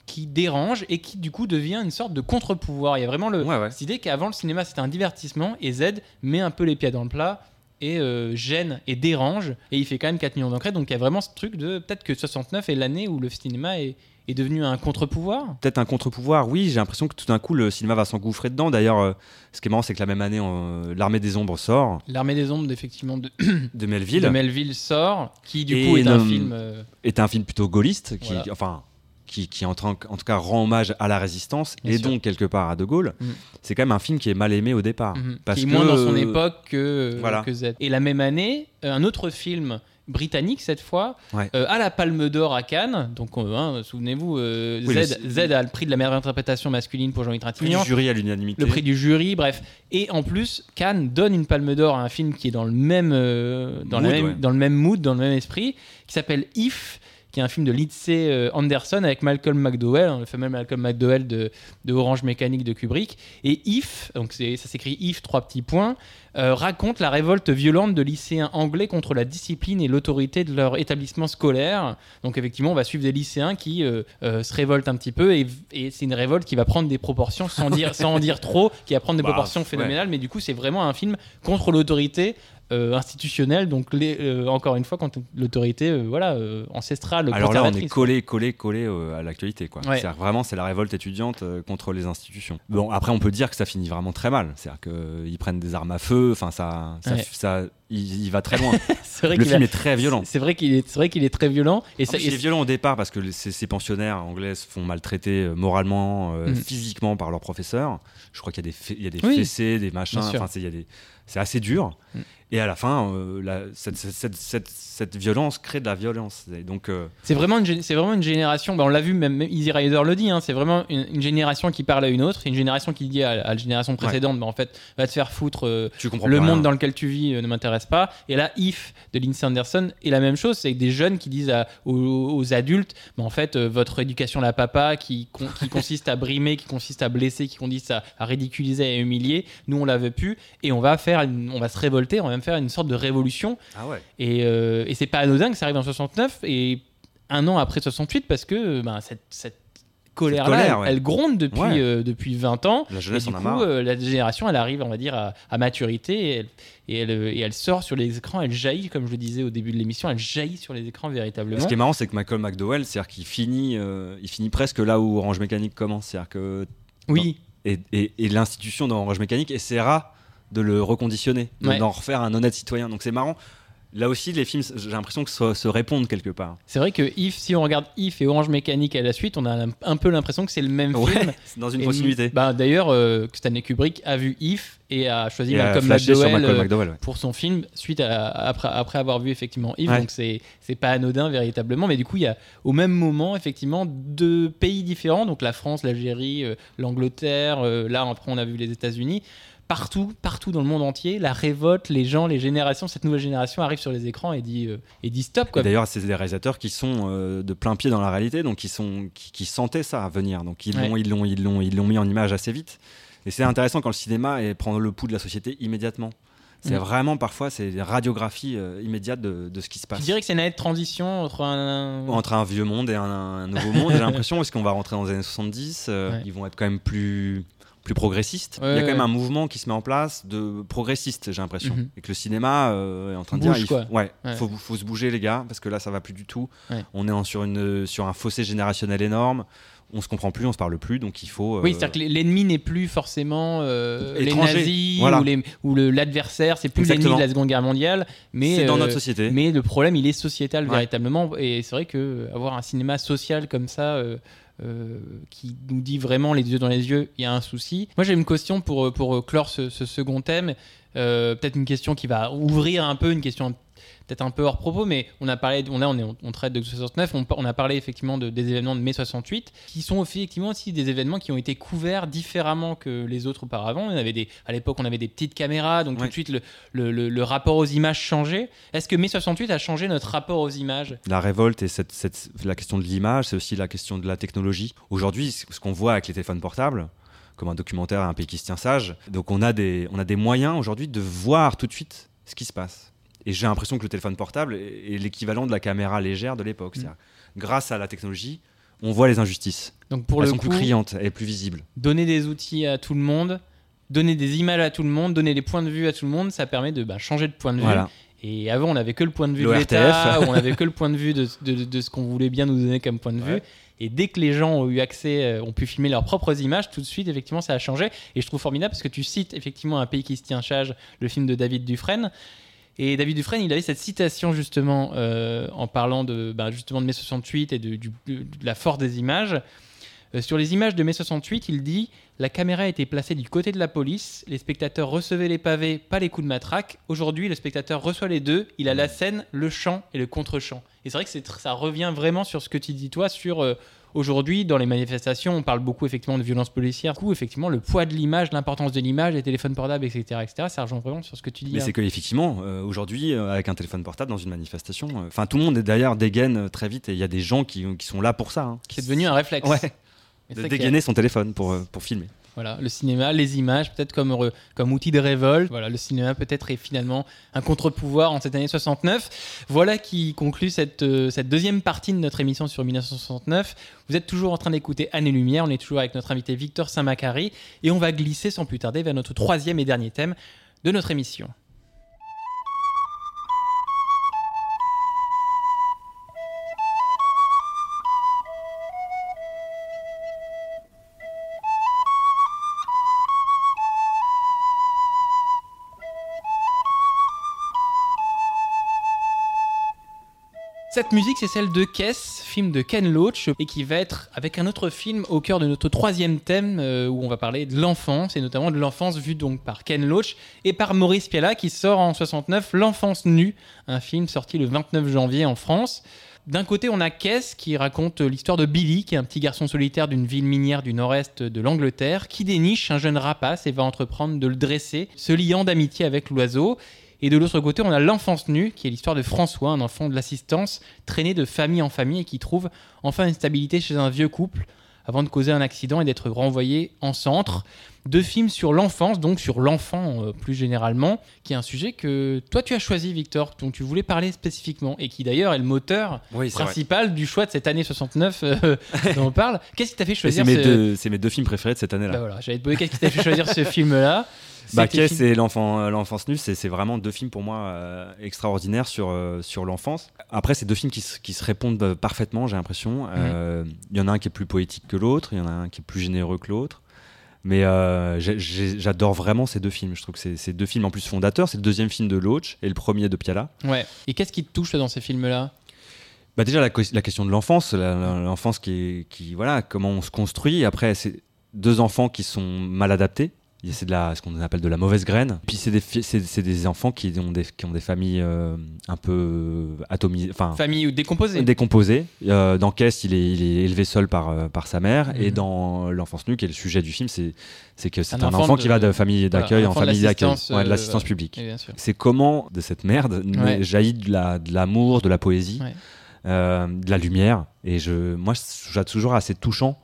qui dérange et qui du coup devient une sorte de contre-pouvoir. Il y a vraiment le, Ouais, ouais. cette idée qu'avant le cinéma c'était un divertissement et Z met un peu les pieds dans le plat et euh, gêne et dérange et il fait quand même 4 millions d'entrées donc il y a vraiment ce truc de peut-être que 69 est l'année où le cinéma est, est devenu un contre-pouvoir. Peut-être un contre-pouvoir, oui, j'ai l'impression que tout d'un coup le cinéma va s'engouffrer dedans. D'ailleurs, euh, ce qui est marrant, c'est que la même année, euh, L'Armée des Ombres sort, L'armée des ombres effectivement de, de Melville, de Melville sort qui du Et coup est un film euh, est un film plutôt gaulliste, qui, Voilà. enfin, qui, qui en, tout cas rend hommage à la résistance Bien et sûr. donc quelque part à De Gaulle. Mm. C'est quand même un film qui est mal aimé au départ. Mhm. Parce qui est que, moins dans son euh, époque que, voilà. que Z. Et la même année, euh, un autre film britannique cette fois, Ouais. euh, à la Palme d'Or à Cannes. Donc, euh, hein, souvenez-vous, euh, Oui, Z, le- Z a le prix de la meilleure interprétation masculine pour Jean-Yves prix Trintignant. du jury à l'unanimité. Le prix du jury, bref. Et en plus, Cannes donne une palme d'or à un film qui est dans le même, euh, dans la Mood, même, ouais. dans le même mood, dans le même esprit, qui s'appelle If, qui est un film de Lindsay euh, Anderson avec Malcolm McDowell, hein, le fameux Malcolm McDowell de, de Orange Mécanique de Kubrick. Et If, donc ça s'écrit If, trois petits points, euh, raconte la révolte violente de lycéens anglais contre la discipline et l'autorité de leur établissement scolaire. Donc effectivement, on va suivre des lycéens qui euh, euh, se révoltent un petit peu et, et c'est une révolte qui va prendre des proportions sans dire sans en dire trop, qui va prendre des Bah, proportions ouais. phénoménales. Mais du coup, c'est vraiment un film contre l'autorité. Euh, institutionnelle, donc les, euh, encore une fois, quand l'autorité, euh, voilà, euh, ancestrale. Alors là, on est collé, collé, collé à l'actualité. quoi. Ouais. Vraiment, c'est la révolte étudiante contre les institutions. Bon, après, on peut dire que ça finit vraiment très mal. C'est-à-dire qu'ils prennent des armes à feu. Enfin, ça, ça, Ouais. ça- il, il va très loin. Vrai le film est très violent. C'est vrai qu'il est, vrai qu'il est très violent. Et En ça, plus, et il est violent au départ parce que ces, ces pensionnaires anglais se font maltraiter euh, moralement, euh, Mhm. physiquement par leurs professeurs. Je crois qu'il y a des, il y a des Oui. fessées, des machins. Enfin, il y a des- c'est assez dur. Mhm. Et à la fin, euh, la- cette, cette- cette- cette- cette violence crée de la violence. Et donc, euh, C'est vraiment, une c'est vraiment une génération, bah, on l'a vu, même, même Easy Rider le dit, hein, c'est vraiment une, une génération qui parle à une autre, c'est une génération qui dit à, à la génération précédente, bah, en fait, va te faire foutre, euh, tu comprends le monde rien. dans lequel tu vis ne m'intéresse pas. Et là, If de Lindsay Anderson est la même chose, c'est des jeunes qui disent à- aux, aux adultes, bah, en fait, votre éducation la papa, qui, con- qui consiste à brimer, qui consiste à blesser, qui consiste à, à ridiculiser, à humilier, nous on la veut plus, et on va faire, une- on va se révolter, on va même faire une sorte de révolution. Ah ouais. Et, euh, et c'est pas anodin que ça arrive en 69 et un an après 68 parce que ben, cette, cette colère-là, colère, elle, ouais. elle gronde depuis, Ouais. euh, depuis 20 ans. La jeunesse et du en a coup, marre. euh, la génération, elle arrive, on va dire, à, à maturité et elle, et, elle, et elle sort sur les écrans, elle jaillit, comme je le disais au début de l'émission, elle jaillit sur les écrans véritablement. Ce qui est marrant, c'est que Malcolm McDowell, c'est-à-dire qu'il finit, euh, il finit presque là où Orange Mécanique commence. C'est-à-dire que Oui, et, et- et l'institution d'Orange Mécanique essaiera de le reconditionner, de- Ouais. d'en refaire un honnête citoyen. Donc c'est marrant. Là aussi, les films, j'ai l'impression que se, se répondent quelque part. c'est vrai que If, si on regarde If et Orange Mécanique à la suite, on a un, peu l'impression que c'est le même film. c'est dans une continuité. bah, D'ailleurs, euh, Stanley Kubrick a vu If et a choisi Et Malcolm McDowell. Malcolm euh, McDowell, ouais. pour son film suite à, après, après avoir vu effectivement Yves Ouais. donc c'est c'est pas anodin véritablement mais du coup il y a au même moment effectivement deux pays différents donc la France l'Algérie euh, l'Angleterre euh, là après on a vu les États-Unis partout partout dans le monde entier la révolte les gens les générations cette nouvelle génération arrive sur les écrans et dit euh, et dit stop quoi D'ailleurs, c'est des réalisateurs qui sont euh, de plein pied dans la réalité, donc qui, sont, qui, qui sentaient ça à venir. Donc ils l'ont, Ouais. ils l'ont, ils l'ont, ils l'ont mis en image assez vite. Et c'est intéressant quand le cinéma est, prend le pouls de la société immédiatement. C'est Mm. vraiment parfois c'est des radiographies euh, immédiates de, de ce qui se passe. je dirais que c'est une année de transition entre un Entre un vieux monde et un, un nouveau monde, j'ai l'impression, est-ce qu'on va rentrer dans les années 70 euh, Ouais. Ils vont être quand même plus, plus progressistes. Ouais, Il y a quand même un mouvement qui se met en place de progressiste, j'ai l'impression. Mhm. Et que le cinéma euh, est en train de Bouge, dire il quoi. ouais, faut, faut se bouger, les gars, parce que là, ça va plus du tout. On est en- sur, une, sur un fossé générationnel énorme. On se comprend plus, on se parle plus, donc il faut. Oui, euh, c'est-à-dire que l'ennemi n'est plus forcément euh, les nazis voilà. ou, l'adversaire, c'est plus l'ennemi de la Seconde Guerre mondiale, mais c'est dans euh, notre société. Mais le problème, il est sociétal Ouais. véritablement, et c'est vrai que euh, avoir un cinéma social comme ça. Euh, qui nous dit vraiment les yeux dans les yeux, il y a un souci. Moi j'ai une question pour, euh, pour euh, clore ce, second thème. Peut-être une question qui va ouvrir un peu, une question peut-être un peu hors propos, mais on a parlé, on, là on, est, on traite de 69, on, on a parlé effectivement de, des événements de mai 68, qui sont effectivement aussi des événements qui ont été couverts différemment que les autres auparavant. On avait des, à l'époque, on avait des petites caméras, donc tout de suite le, le- le- le rapport aux images changeait. Est-ce que mai 68 a changé notre rapport aux images? La révolte et cette, cette- la question de l'image, c'est aussi la question de la technologie. Aujourd'hui, ce qu'on voit avec les téléphones portables, comme un documentaire Un pays qui se tient sage, donc on a des, on a des moyens aujourd'hui de voir tout de suite ce qui se passe. Et j'ai l'impression que le téléphone portable est, l'équivalent de la caméra légère de l'époque. Mm. Grâce à la technologie, on voit les injustices. Donc pour Elles le sont coup, plus criantes et plus visibles. donner des outils à tout le monde, donner des images à tout le monde, donner des points de vue à tout le monde, ça permet de bah, changer de point de vue. Voilà. Et avant, on n'avait que le point de vue de l'État, on n'avait que le point de vue de, de- de ce qu'on voulait bien nous donner comme point de vue. Et dès que les gens ont eu accès, euh, ont pu filmer leurs propres images, tout de suite, effectivement, ça a changé. Et je trouve formidable parce que tu cites effectivement un pays qui se tient charge, le film de David Dufresne. Et David Dufresne, il avait cette citation justement euh, en parlant de bah, justement de mai 68 et de, la force des images. Euh, sur les images de mai 68, il dit La caméra était placée du côté de la police, les spectateurs recevaient les pavés, pas les coups de matraque. Aujourd'hui, le spectateur reçoit les deux, il a la scène, le chant et le contre-chant. Et c'est vrai que ça revient vraiment sur ce que tu dis, toi, sur. euh, Aujourd'hui, dans les manifestations, on parle beaucoup effectivement de violence policière. Du coup, effectivement, le poids de l'image, l'importance de l'image, les téléphones portables, etc., etc., ça rejoint vraiment sur ce que tu dis. Mais hein. c'est que effectivement, euh, aujourd'hui, euh, avec un téléphone portable dans une manifestation, euh, enfin tout le monde est d'ailleurs dégaine très vite et il y a des gens qui, qui sont là pour ça. hein. C'est devenu un réflexe. Ouais. De a- dégainer son téléphone pour, pour filmer. Voilà, le cinéma, les images, peut-être comme, comme outil de révolte. Voilà, le cinéma peut-être est finalement un contre-pouvoir en cette année 69. Voilà qui conclut cette, euh, cette deuxième partie de notre émission sur 1969. Vous êtes toujours en train d'écouter Année Lumière. On est toujours avec notre invité Victor Saint-Macary. Et on va glisser sans plus tarder vers notre troisième et dernier thème de notre émission. Cette musique, c'est celle de Kess, film de Ken Loach, et qui va être avec un autre film au cœur de notre troisième thème, euh, où on va parler de l'enfance, et notamment de l'enfance vue donc par Ken Loach et par Maurice Piala, qui sort en 69 L'enfance nue, un film sorti le 29 janvier en France. D'un côté, on a Kess qui raconte l'histoire de Billy, qui est un petit garçon solitaire d'une ville minière du nord-est de l'Angleterre, qui déniche un jeune rapace et va entreprendre de le dresser, se liant d'amitié avec l'oiseau. Et de l'autre côté, on a l'enfance nue, qui est l'histoire de François, un enfant de l'assistance, traîné de famille en famille et qui trouve enfin une stabilité chez un vieux couple, avant de causer un accident et d'être renvoyé en centre. Deux films sur l'enfance, donc sur l'enfant euh, plus généralement, qui est un sujet que toi tu as choisi, Victor, dont tu voulais parler spécifiquement, et qui d'ailleurs est le moteur Oui, principal du choix de cette année 69 euh, dont on parle. Qu'est-ce qui t'a fait C'est choisir mes, ce... c'est mes deux films préférés de cette année-là. Bah voilà, j'allais te poser qu'est-ce qui t'a fait choisir ce film-là? Bah, film- et l'enfant, euh, l'enfance nue, c'est, c'est vraiment deux films pour moi euh, extraordinaires sur, euh, sur l'enfance. Après, c'est deux films qui, se- qui se répondent parfaitement, j'ai l'impression. Euh, Il y en a un qui est plus poétique que l'autre, il y en a un qui est plus généreux que l'autre. Mais euh, j'adore vraiment ces deux films. Je trouve que c'est, deux films en plus fondateurs. C'est le deuxième film de Loach et le premier de Piala. Ouais. Et qu'est-ce qui te touche dans ces films-là? Bah déjà la, que- la question de l'enfance, l'enfance qui, est- qui voilà comment on se construit. Après c'est deux enfants qui sont mal adaptés. C'est de la, ce qu'on appelle de la mauvaise graine. Puis c'est des, c'est, c'est des enfants qui ont des, qui ont des familles euh, un peu atomisées, enfin Famille ou décomposée décomposées. Euh, dans Kess, il est, il est élevé seul par, euh, par sa mère. Et Mhm. dans l'enfance nue, qui est le sujet du film, c'est, c'est que c'est Un un, enfant enfant, de- qui va de famille d'accueil en famille d'accueil, ouais, de euh, l'assistance publique c'est comment de cette merde Ouais. jaillit de la- de l'amour, de, la poésie, Ouais. euh, de la lumière. Et je, moi, je toujours assez touchant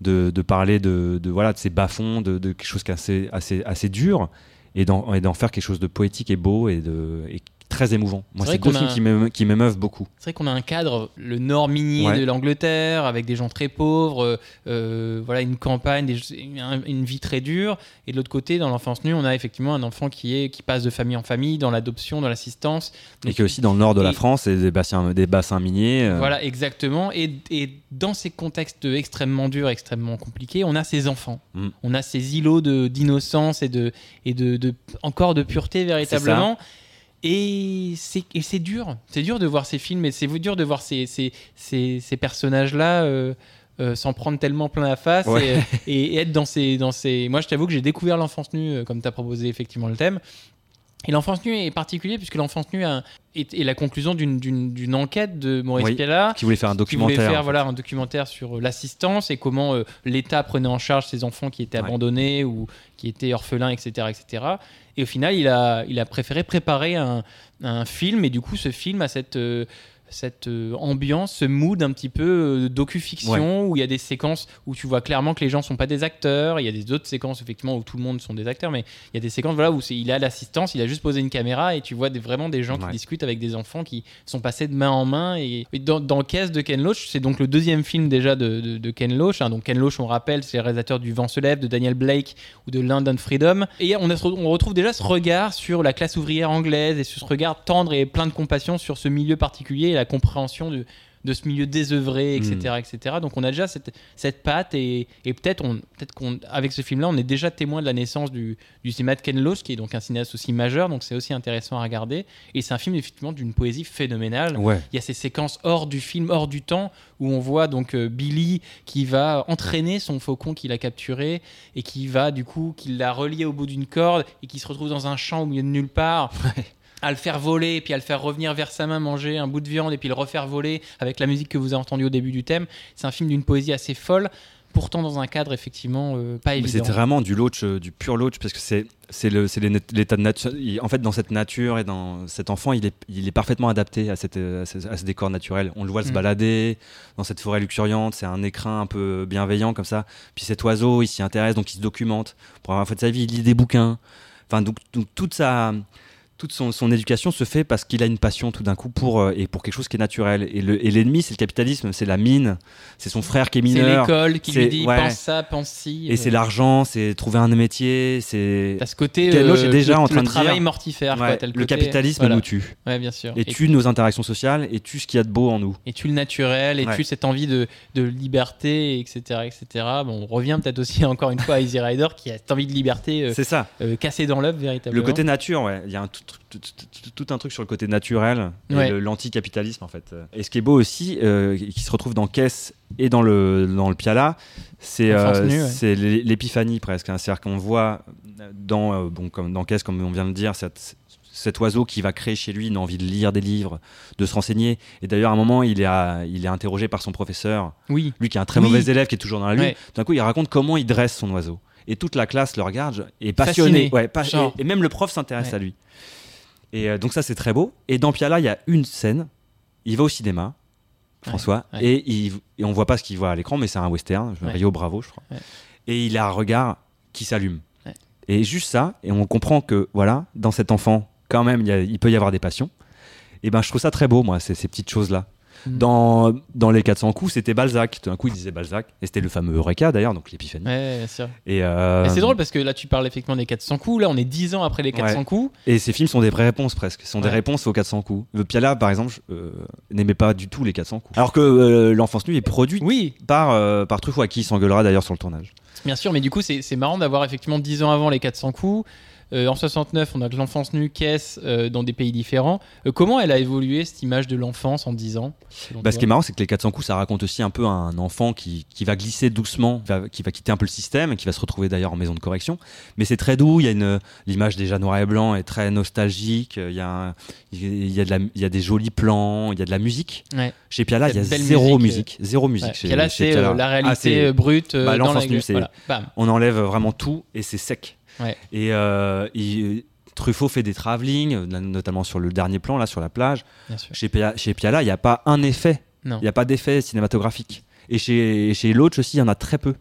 de, de parler de, de, voilà, de ces bas-fonds, de, de quelque chose qui est assez, assez, assez dur, et d'en faire quelque chose de poétique et beau et, de, et très émouvant. Moi, c'est deux films a- qui m'éme- qui m'émeuvent beaucoup. C'est vrai qu'on a un cadre, le nord minier Ouais. de l'Angleterre, avec des gens très pauvres, euh, euh, voilà une campagne, des- une vie très dure. Et de l'autre côté, dans l'enfance nue, on a effectivement un enfant qui est qui passe de famille en famille, dans l'adoption, dans l'assistance. Et qui est aussi dans le nord de la France, et des bassins, des bassins miniers. euh, Voilà, exactement. Et, et dans ces contextes extrêmement durs, extrêmement compliqués, on a ces enfants. Mm. On a ces îlots d'innocence et, de, et de, de- encore de pureté véritablement. Et c'est dur. C'est dur de voir ces films et c'est dur de voir ces, ces, ces, ces personnages-là euh, euh, s'en prendre tellement plein la face Ouais. et, et être dans ces, dans ces... Moi, je t'avoue que j'ai découvert l'enfance nue, euh, comme tu as proposé effectivement le thème. Et l'enfance nue est particulier puisque l'enfance nue a- est, est la conclusion d'une- enquête de Maurice Oui. Qui voulait faire un qui voulait documentaire. faire voilà, un documentaire sur euh, l'assistance et comment euh, l'État prenait en charge ces enfants qui étaient Ouais. abandonnés ou qui étaient orphelins, etc. etc. Et au final, il a, préféré préparer un, un film. Et du coup, ce film a cette... cette euh, ambiance, ce mood un petit peu euh, docu-fiction où il y a des séquences où tu vois clairement que les gens sont pas des acteurs, il y a des autres séquences effectivement où tout le monde sont des acteurs, mais il y a des séquences voilà, où il a l'assistance, il a juste posé une caméra et tu vois des, vraiment des gens qui discutent avec des enfants qui sont passés de main en main. Et, et dans, dans Caisse de Ken Loach, c'est donc le deuxième film déjà de, de- de Ken Loach. hein. Donc Ken Loach, on rappelle, c'est le réalisateur du Vent se lève, de Daniel Blake ou de London Freedom. Et on, a- on retrouve déjà ce regard sur la classe ouvrière anglaise et ce regard tendre et plein de compassion sur ce milieu particulier la compréhension de, de ce milieu désœuvré, etc., etc. Donc on a déjà cette, cette patte et, et peut-être on, peut-être qu'on, avec ce film-là, on est déjà témoin de la naissance du, du cinéma de Ken Loach, qui est donc un cinéaste aussi majeur. Donc c'est aussi intéressant à regarder. Et c'est un film effectivement d'une poésie phénoménale. Ouais. Il y a ces séquences hors du film, hors du temps, où on voit donc euh, Billy qui va entraîner son faucon qu'il a capturé et qui va du coup, qu'il l'a relié au bout d'une corde et qui se retrouve dans un champ au milieu de nulle part. À le faire voler, puis à le faire revenir vers sa main, manger un bout de viande, et puis le refaire voler avec la musique que vous avez entendue au début du thème. C'est un film d'une poésie assez folle, pourtant dans un cadre effectivement euh, pas Mais évident. c'est vraiment du loach, euh, du pur loach, parce que c'est l'état de nature. En fait, dans cette nature et dans cet enfant, il est, il est parfaitement adapté à, cette, euh, à, ce, à ce décor naturel. On le voit se Mm. balader dans cette forêt luxuriante, c'est un écrin un peu bienveillant comme ça. Puis cet oiseau, il s'y intéresse, donc il se documente. Pour avoir fait de sa vie, il lit des bouquins. Enfin, donc, donc toute sa toute son, son éducation se fait parce qu'il a une passion tout d'un coup pour euh, et pour quelque chose qui est naturel et le- et l'ennemi c'est le capitalisme c'est la mine c'est son frère qui est C'est mineur l'école qui lui c'est- dit ouais. pense ça, pense ci. et c'est l'argent, c'est trouver un métier, c'est. T'as ce côté. Euh, déjà le, en train le de travail dire- mortifère. Ouais, le côté- capitalisme voilà. nous tue. Ouais, bien sûr. Et tue nos interactions sociales et tue ce qu'il y a de beau en nous. et tue le naturel, et tue cette envie de, de liberté, etc., etc. Bon, on revient peut-être aussi encore une fois à Easy Rider qui a cette envie de liberté euh, C'est ça. euh, cassée dans l'œuf Le véritablement. côté nature, ouais. Il y a un tout, tout- tout- tout un truc sur le côté naturel et Ouais. l'anticapitalisme en fait. Et ce qui est beau aussi, euh, qui se retrouve dans Caisse et dans le, dans le Piala, c'est euh, ouais. l'épiphanie presque. hein. C'est-à-dire qu'on voit dans, euh, bon, comme dans Caisse, comme on vient de le dire, cette- cet oiseau qui va créer chez lui une envie de lire des livres, de se renseigner. Et d'ailleurs, à un moment, il est, à- il est interrogé par son professeur, Oui. lui qui est un très Oui. mauvais élève, qui est toujours dans la lune. Ouais. D'un coup, il raconte comment il dresse son oiseau. Et toute la classe le regarde et passionné. Ouais, pas- et, et même le prof s'intéresse Ouais. à lui. Et euh, donc ça, c'est très beau. Et dans Piala, il y a une scène. Il va au cinéma, François, ouais. Et, il, et on voit pas ce qu'il voit à l'écran, mais c'est un western. Rio Bravo, je crois. Et il a un regard qui s'allume. Et juste ça, et on comprend que voilà, dans cet enfant, quand même, il, y a- il peut y avoir des passions. Et ben, je trouve ça très beau, moi, ces, ces petites choses-là. Mm. Dans, dans les 400 coups, c'était Balzac. Tout d'un coup, il disait Balzac. Et c'était le fameux Eureka, d'ailleurs, donc l'épiphanie. Ouais, bien sûr. Et, euh, Et c'est drôle parce que là, tu parles effectivement des 400 coups. Là, on est 10 ans après les 400 Ouais. coups. Et ces films sont des vraies réponses presque. Ce sont des réponses aux 400 coups. Le Piala, par exemple, euh, n'aimait pas du tout les 400 coups. Alors que euh, L'Enfance Nue est produit Oui, par, euh, par Truffaut, à qui il s'engueulera d'ailleurs sur le tournage. bien sûr. Mais du coup, c'est c'est marrant d'avoir effectivement 10 ans avant les 400 coups. Euh, en 69, on a de l'enfance nue caisse euh, dans des pays différents. Euh, comment elle a évolué cette image de l'enfance en 10 ans Bah, ce qui est marrant, c'est que les 400 coups, ça raconte aussi un peu un enfant qui, qui va glisser doucement, va- qui va quitter un peu le système, qui va se retrouver d'ailleurs en maison de correction. Mais c'est très doux, il y a une l'image déjà noir et blanc est très nostalgique, il y a, un- il y a, de la- il y a des jolis plans, il y a de la musique. Ouais. Chez Piala, Il y a zéro musique, musique, zéro musique. Ouais. chez- c'est Piala. euh, la Ah, réalité c'est- brute. bah, dans l'enfance la c'est- Voilà. On enlève vraiment tout et c'est sec. Ouais. Et euh, il- Truffaut fait des travelling, notamment sur le dernier plan, là, sur la plage. Chez, Pia- chez Piala, il n'y a pas un effet. Il n'y a pas d'effet cinématographique. Et chez, chez Loach aussi, il y en a très peu.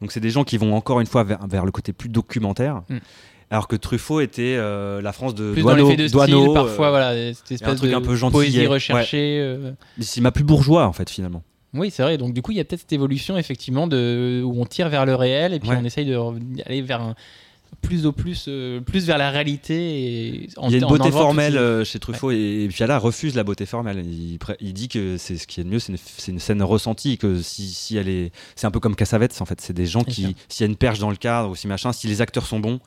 Donc c'est des gens qui vont encore une fois vers, vers le côté plus documentaire. Mm. Alors que Truffaut était euh, la France de Plus Douaneau. dans style, parfois, euh, voilà, cette un espèce truc de un peu gentil, poésie ouais. recherchée. euh. Le cinéma plus bourgeois, en fait, finalement. Oui, c'est vrai. Donc, du coup, il y a peut-être cette évolution, effectivement, de... où on tire vers le réel et puis Ouais. on essaye d'aller vers un. Plus au plus, euh, plus vers la réalité. Et en- il y a une beauté formelle euh, chez Truffaut et Piala refuse la beauté formelle. Il, dit que c'est ce qui est le mieux, c'est une, scène ressentie, que si, si elle est, c'est un peu comme Cassavetes en fait. C'est des gens qui, s'il y a une perche dans le cadre ou si machin, si les acteurs sont bons,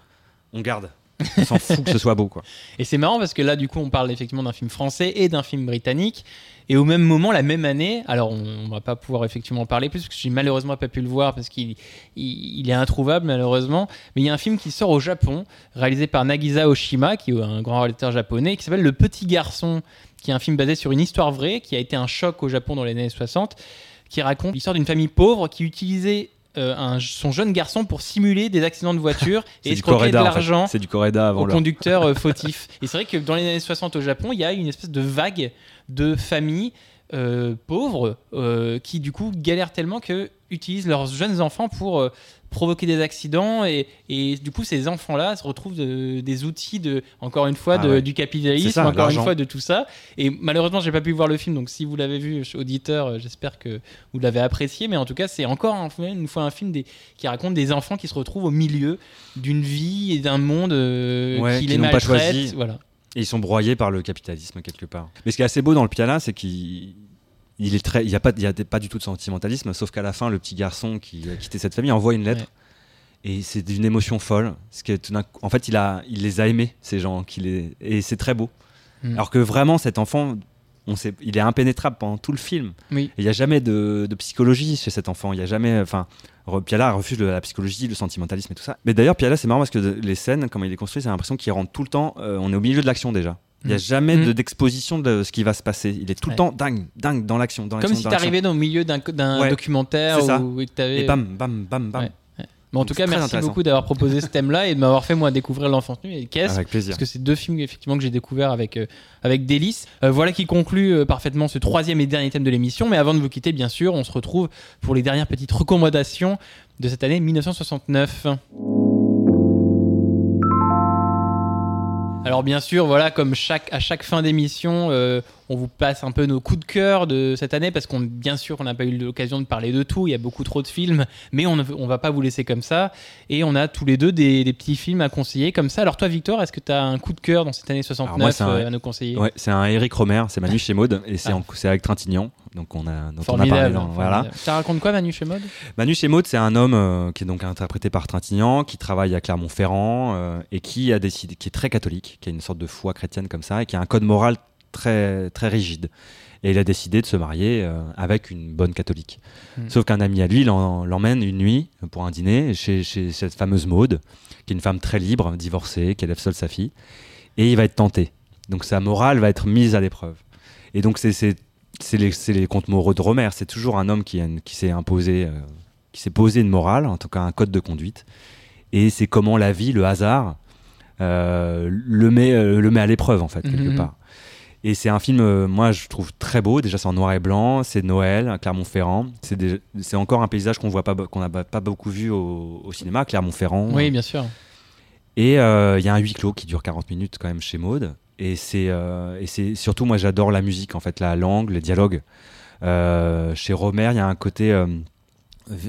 on garde. On s'en fout que ce soit beau, quoi. Et c'est marrant parce que là, du coup, on parle effectivement d'un film français et d'un film britannique. Et au même moment, la même année, alors on, on va pas pouvoir effectivement en parler plus parce que j'ai malheureusement pas pu le voir parce qu'il il, il est introuvable malheureusement. Mais il y a un film qui sort au Japon, réalisé par Nagisa Oshima, qui est un grand réalisateur japonais, qui s'appelle Le Petit Garçon, qui est un film basé sur une histoire vraie, qui a été un choc au Japon dans les années 60, qui raconte l'histoire d'une famille pauvre qui utilisait euh, un- son jeune garçon pour simuler des accidents de voiture et escroquer de corrida, en fait. l'argent C'est du corrida avant au conducteur euh, fautif. Et c'est vrai que dans les années 60 au Japon, il y a une espèce de vague de familles euh, pauvres qui du coup galèrent tellement que utilisent leurs jeunes enfants pour provoquer des accidents et, et du coup ces enfants-là se retrouvent de- des outils de encore une fois Ah de- ouais. du capitalisme ça, encore une fois de tout ça et malheureusement j'ai pas pu voir le film donc si vous l'avez vu auditeur euh, j'espère que vous l'avez apprécié mais en tout cas c'est encore un- une fois un film des- qui raconte des enfants qui se retrouvent au milieu d'une vie et d'un monde euh, Ouais, qui qui les n'ont pas maltraite choisi. voilà Et ils sont broyés par le capitalisme quelque part. Mais ce qui est assez beau dans le piala, c'est qu'il il est très, il y a pas, il y a pas du tout de sentimentalisme, sauf qu'à la fin, le petit garçon qui a quitté cette famille envoie une lettre. Ouais. Et c'est d'une émotion folle. En fait, il a, il les a aimés ces gens, qui les, et c'est très beau. Mm. Alors que vraiment, cet enfant, on sait, il est impénétrable pendant tout le film. Oui. Il n'y a jamais de, de psychologie chez cet enfant. Il y a jamais, enfin, Piala refuse le- la psychologie, le sentimentalisme et tout ça. Mais d'ailleurs, Piala, c'est marrant parce que de- les scènes, comment il est construit, c'est l'impression qu'il rentre tout le temps. euh, on est au milieu de l'action déjà. Il n'y a Mm. jamais Mm. de- d'exposition de ce qui va se passer. Il est tout Ouais. le temps dingue, dingue dans l'action, dans Comme si dans l'action. t'arrivais au milieu d'un Ouais, documentaire c'est ça. ou et que t'avais. Et bam, bam, bam, bam. Ouais. Mais en tout cas, merci beaucoup d'avoir proposé ce thème-là et de m'avoir fait moi découvrir l'enfance nue et qu'est-ce Avec plaisir. parce que c'est deux films effectivement que j'ai découvert avec euh, avec délice. Euh, voilà qui conclut euh, parfaitement ce troisième et dernier thème de l'émission. Mais avant de vous quitter, bien sûr, on se retrouve pour les dernières petites recommandations de cette année 1969. Alors bien sûr, voilà, comme chaque, à chaque fin d'émission, euh, on vous passe un peu nos coups de cœur de cette année parce qu'on, bien sûr, on n'a pas eu l'occasion de parler de tout. Il y a beaucoup trop de films, mais on ne on va pas vous laisser comme ça. Et on a tous les deux des, des petits films à conseiller comme ça. Alors toi, Victor, est-ce que tu as un coup de cœur dans cette année 69 moi, c'est un- euh, à nous conseiller? Ouais, c'est un Eric Romer, c'est Manu chez Maud, et c'est Ah. avec Trintignant. Donc on a, dont on a parlé dans- voilà. Ça raconte quoi, Manu chez Mode Manu chez Maud, c'est un homme euh, qui est donc interprété par Trintignant, qui travaille à Clermont-Ferrand euh, et qui a décidé, qui est très catholique, qui a une sorte de foi chrétienne comme ça et qui a un code moral très très rigide. Et il a décidé de se marier euh, avec une bonne catholique. Hmm. Sauf qu'un ami à lui l'emmène une nuit pour un dîner chez, chez cette fameuse Maude, qui est une femme très libre, divorcée, qui élève seule sa fille, et il va être tenté. Donc sa morale va être mise à l'épreuve. Et donc c'est les, les contes moraux de Romer. C'est toujours un homme qui, qui s'est imposé, euh, qui s'est posé une morale, en tout cas un code de conduite. Et c'est comment la vie, le hasard, euh, le, met, euh, le met à l'épreuve, en fait, quelque Mhm. part. Et c'est un film, euh, moi, je trouve très beau. Déjà, c'est en noir et blanc. C'est Noël, Clermont-Ferrand. C'est des- c'est encore un paysage qu'on voit pas, qu'on n'a pas beaucoup vu au, au cinéma, Clermont-Ferrand. Oui, bien sûr. Et euh, il y a un huis clos qui dure 40 minutes quand même chez Maude. Et c'est euh, et c'est surtout moi j'adore la musique en fait, la langue, les dialogues. Chez Romer, il y a un côté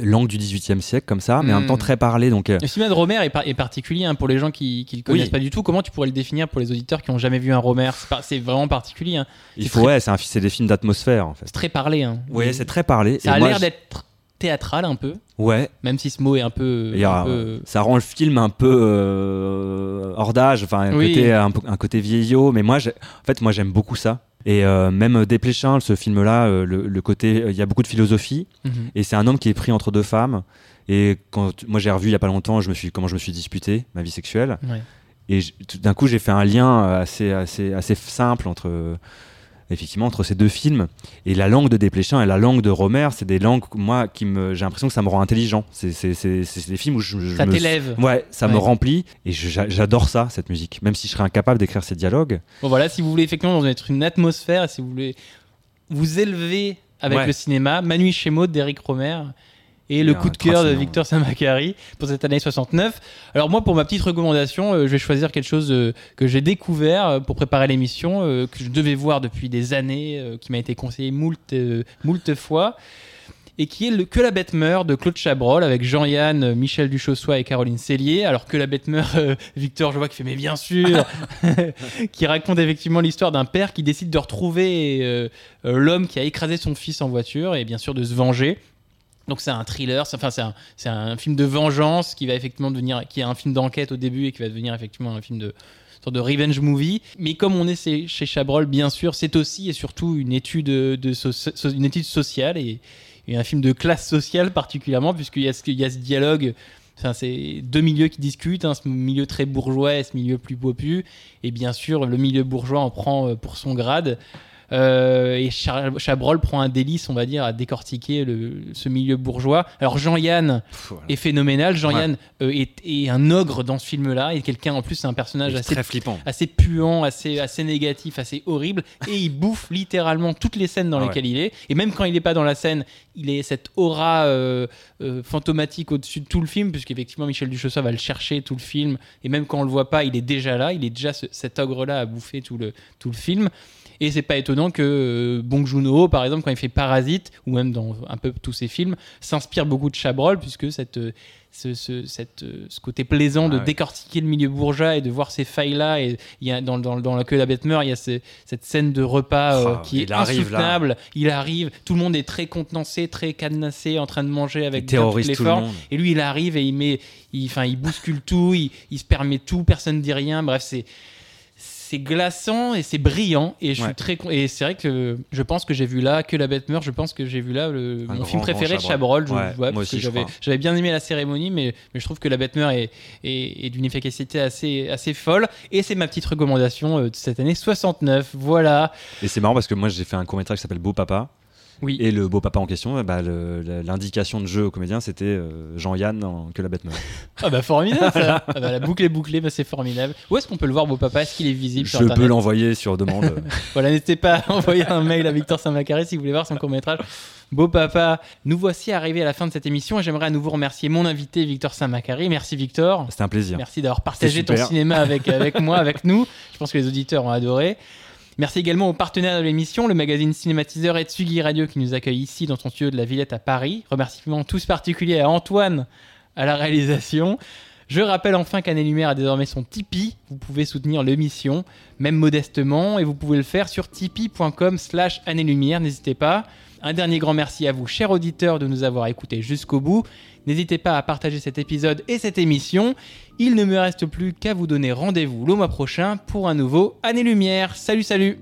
langue du 18e siècle comme ça, mais en même temps Mm. très parlé. Donc euh, Le cinéma de Romer est, par- est particulier hein, pour les gens qui ne le connaissent Oui. pas du tout. Comment tu pourrais le définir pour les auditeurs qui n'ont jamais vu un Romer C'est vraiment particulier. hein. il c'est faut très- ouais, c'est des films d'atmosphère en fait. C'est très parlé. Hein. Ouais, c'est très parlé. Ça Et a l'air d'être théâtral un peu, Ouais, même si ce mot est un peu. a- un peu- ça rend le film un peu euh, hors d'âge, enfin un, Oui. côté, un, côté vieillot. Mais moi, en fait, moi j'aime beaucoup ça. Et euh, même Desplechin, ce film-là, euh, le, le côté, il y a beaucoup de philosophie. Mhm. Et c'est un homme qui est pris entre deux femmes. Et quand moi j'ai revu il y a pas longtemps, je me suis comment je me suis disputé ma vie sexuelle. Ouais. Et d'un coup j'ai fait un lien euh, assez assez assez simple entre euh, effectivement entre ces deux films. Et la langue de Desplechin et la langue de Romer, c'est des langues moi qui me j'ai l'impression que ça me rend intelligent. C'est des films où je, je Ça t'élève. Ouais, ça me remplit et j'adore ça cette musique. Même si je serais incapable d'écrire ces dialogues. Bon voilà, si vous voulez effectivement être une atmosphère, si vous voulez vous élever avec Ouais. le cinéma, Manu chez Maud d'Eric Romer et le coup de cœur de. Victor Samakari pour cette année 69. Alors moi, pour ma petite recommandation, euh, je vais choisir quelque chose euh, que j'ai découvert euh, pour préparer l'émission, que je devais voir depuis des années, qui m'a été conseillé moult, moult fois, et qui est le Que la bête meurt de Claude Chabrol avec Jean-Yann, Michel Duchossois et Caroline Cellier. Alors Que la bête meurt, Victor, je vois qu'il fait mais bien sûr, qui raconte effectivement l'histoire d'un père qui décide de retrouver l'homme qui a écrasé son fils en voiture et bien sûr de se venger. Donc c'est un thriller, enfin c'est un, film de vengeance qui va effectivement devenir, qui est un film d'enquête au début et qui va devenir effectivement un film de de revenge movie. Mais comme on est chez Chabrol, bien sûr, c'est aussi et surtout une étude de une étude sociale et, un film de classe sociale particulièrement puisqu'il y a ce, il y a ce dialogue. Enfin, c'est deux milieux qui discutent, hein, ce milieu très bourgeois et ce milieu plus popu. Et bien sûr, le milieu bourgeois en prend euh, pour son grade. Euh, et Chabrol prend un délice, on va dire, à décortiquer le, ce milieu bourgeois. Alors Jean-Yann voilà. est phénoménal. Jean-Yann euh, est, est un ogre dans ce film-là. Et quelqu'un, en plus, c'est un personnage assez très flippant. assez puant, assez, assez négatif, assez horrible, et il bouffe littéralement toutes les scènes dans Ah ouais. lesquelles il est. Et même quand il n'est pas dans la scène, il est cette aura euh, euh, fantomatique au-dessus de tout le film, puisqu'effectivement Michel Duchossois va le chercher tout le film, et même quand on le voit pas, il est déjà là, il est déjà ce- cet ogre-là à bouffer tout le, tout le film. Et c'est pas étonnant que euh, Bong Joon-ho, par exemple, quand il fait Parasite, ou même dans un peu tous ses films, s'inspire beaucoup de Chabrol, puisque cette, euh, ce, ce- cette, euh, ce côté plaisant de Ah décortiquer le milieu bourgeois et de voir ces failles-là. Et il y a, dans, dans, dans La queue de la bête meurt, il y a ce- cette scène de repas euh, Ah, qui est là. insoutenable. Il arrive, tout le monde est très contenancé, très cadenassé, en train de manger avec terrorise les formes. Et lui, il arrive et il met, il, enfin, il bouscule tout, il, il se permet tout, personne ne dit rien. Bref, c'est c'est glaçant et c'est brillant. Et je suis très con- et c'est vrai que je pense que j'ai vu là que la bête meurt je pense que j'ai vu là le- mon grand, film préféré de Chabrol. Je, Ouais, j'avais bien aimé la cérémonie mais, mais je trouve que la bête meurt est, est, est d'une efficacité assez assez folle. Et c'est ma petite recommandation euh, de cette année 69 voilà. Et c'est marrant parce que moi j'ai fait un court métrage qui s'appelle Beau Papa. Oui Et le beau papa en question, bah, le- le- l'indication de jeu au comédien c'était euh, Jean-Yann en Que la bête meurt. ah bah formidable ça. Ah bah, la boucle est bouclée bah, c'est formidable où est-ce qu'on peut le voir beau papa? Est-ce qu'il est visible Je peux l'envoyer sur demande. Voilà, n'hésitez pas à envoyer un mail à Victor Saint-Macary si vous voulez voir son court-métrage. Beau papa, nous voici arrivés à la fin de cette émission et j'aimerais à nouveau remercier mon invité Victor Saint-Macary. Merci Victor. C'était un plaisir. Merci d'avoir partagé ton cinéma avec, avec moi, avec nous. Je pense que les auditeurs ont adoré. Merci également aux partenaires de l'émission, le magazine Cinématiseur et Tsugi Radio qui nous accueille ici dans son studio de la Villette à Paris. Remerciements tous particuliers à Antoine à la réalisation. Je rappelle enfin qu'Année Lumière a désormais son Tipeee. Vous pouvez soutenir l'émission, même modestement, et vous pouvez le faire sur tipeee.com slash Année Lumière. N'hésitez pas. Un dernier grand merci à vous, chers auditeurs, de nous avoir écoutés jusqu'au bout. N'hésitez pas à partager cet épisode et cette émission. Il ne me reste plus qu'à vous donner rendez-vous le mois prochain pour un nouveau Année Lumière. Salut, salut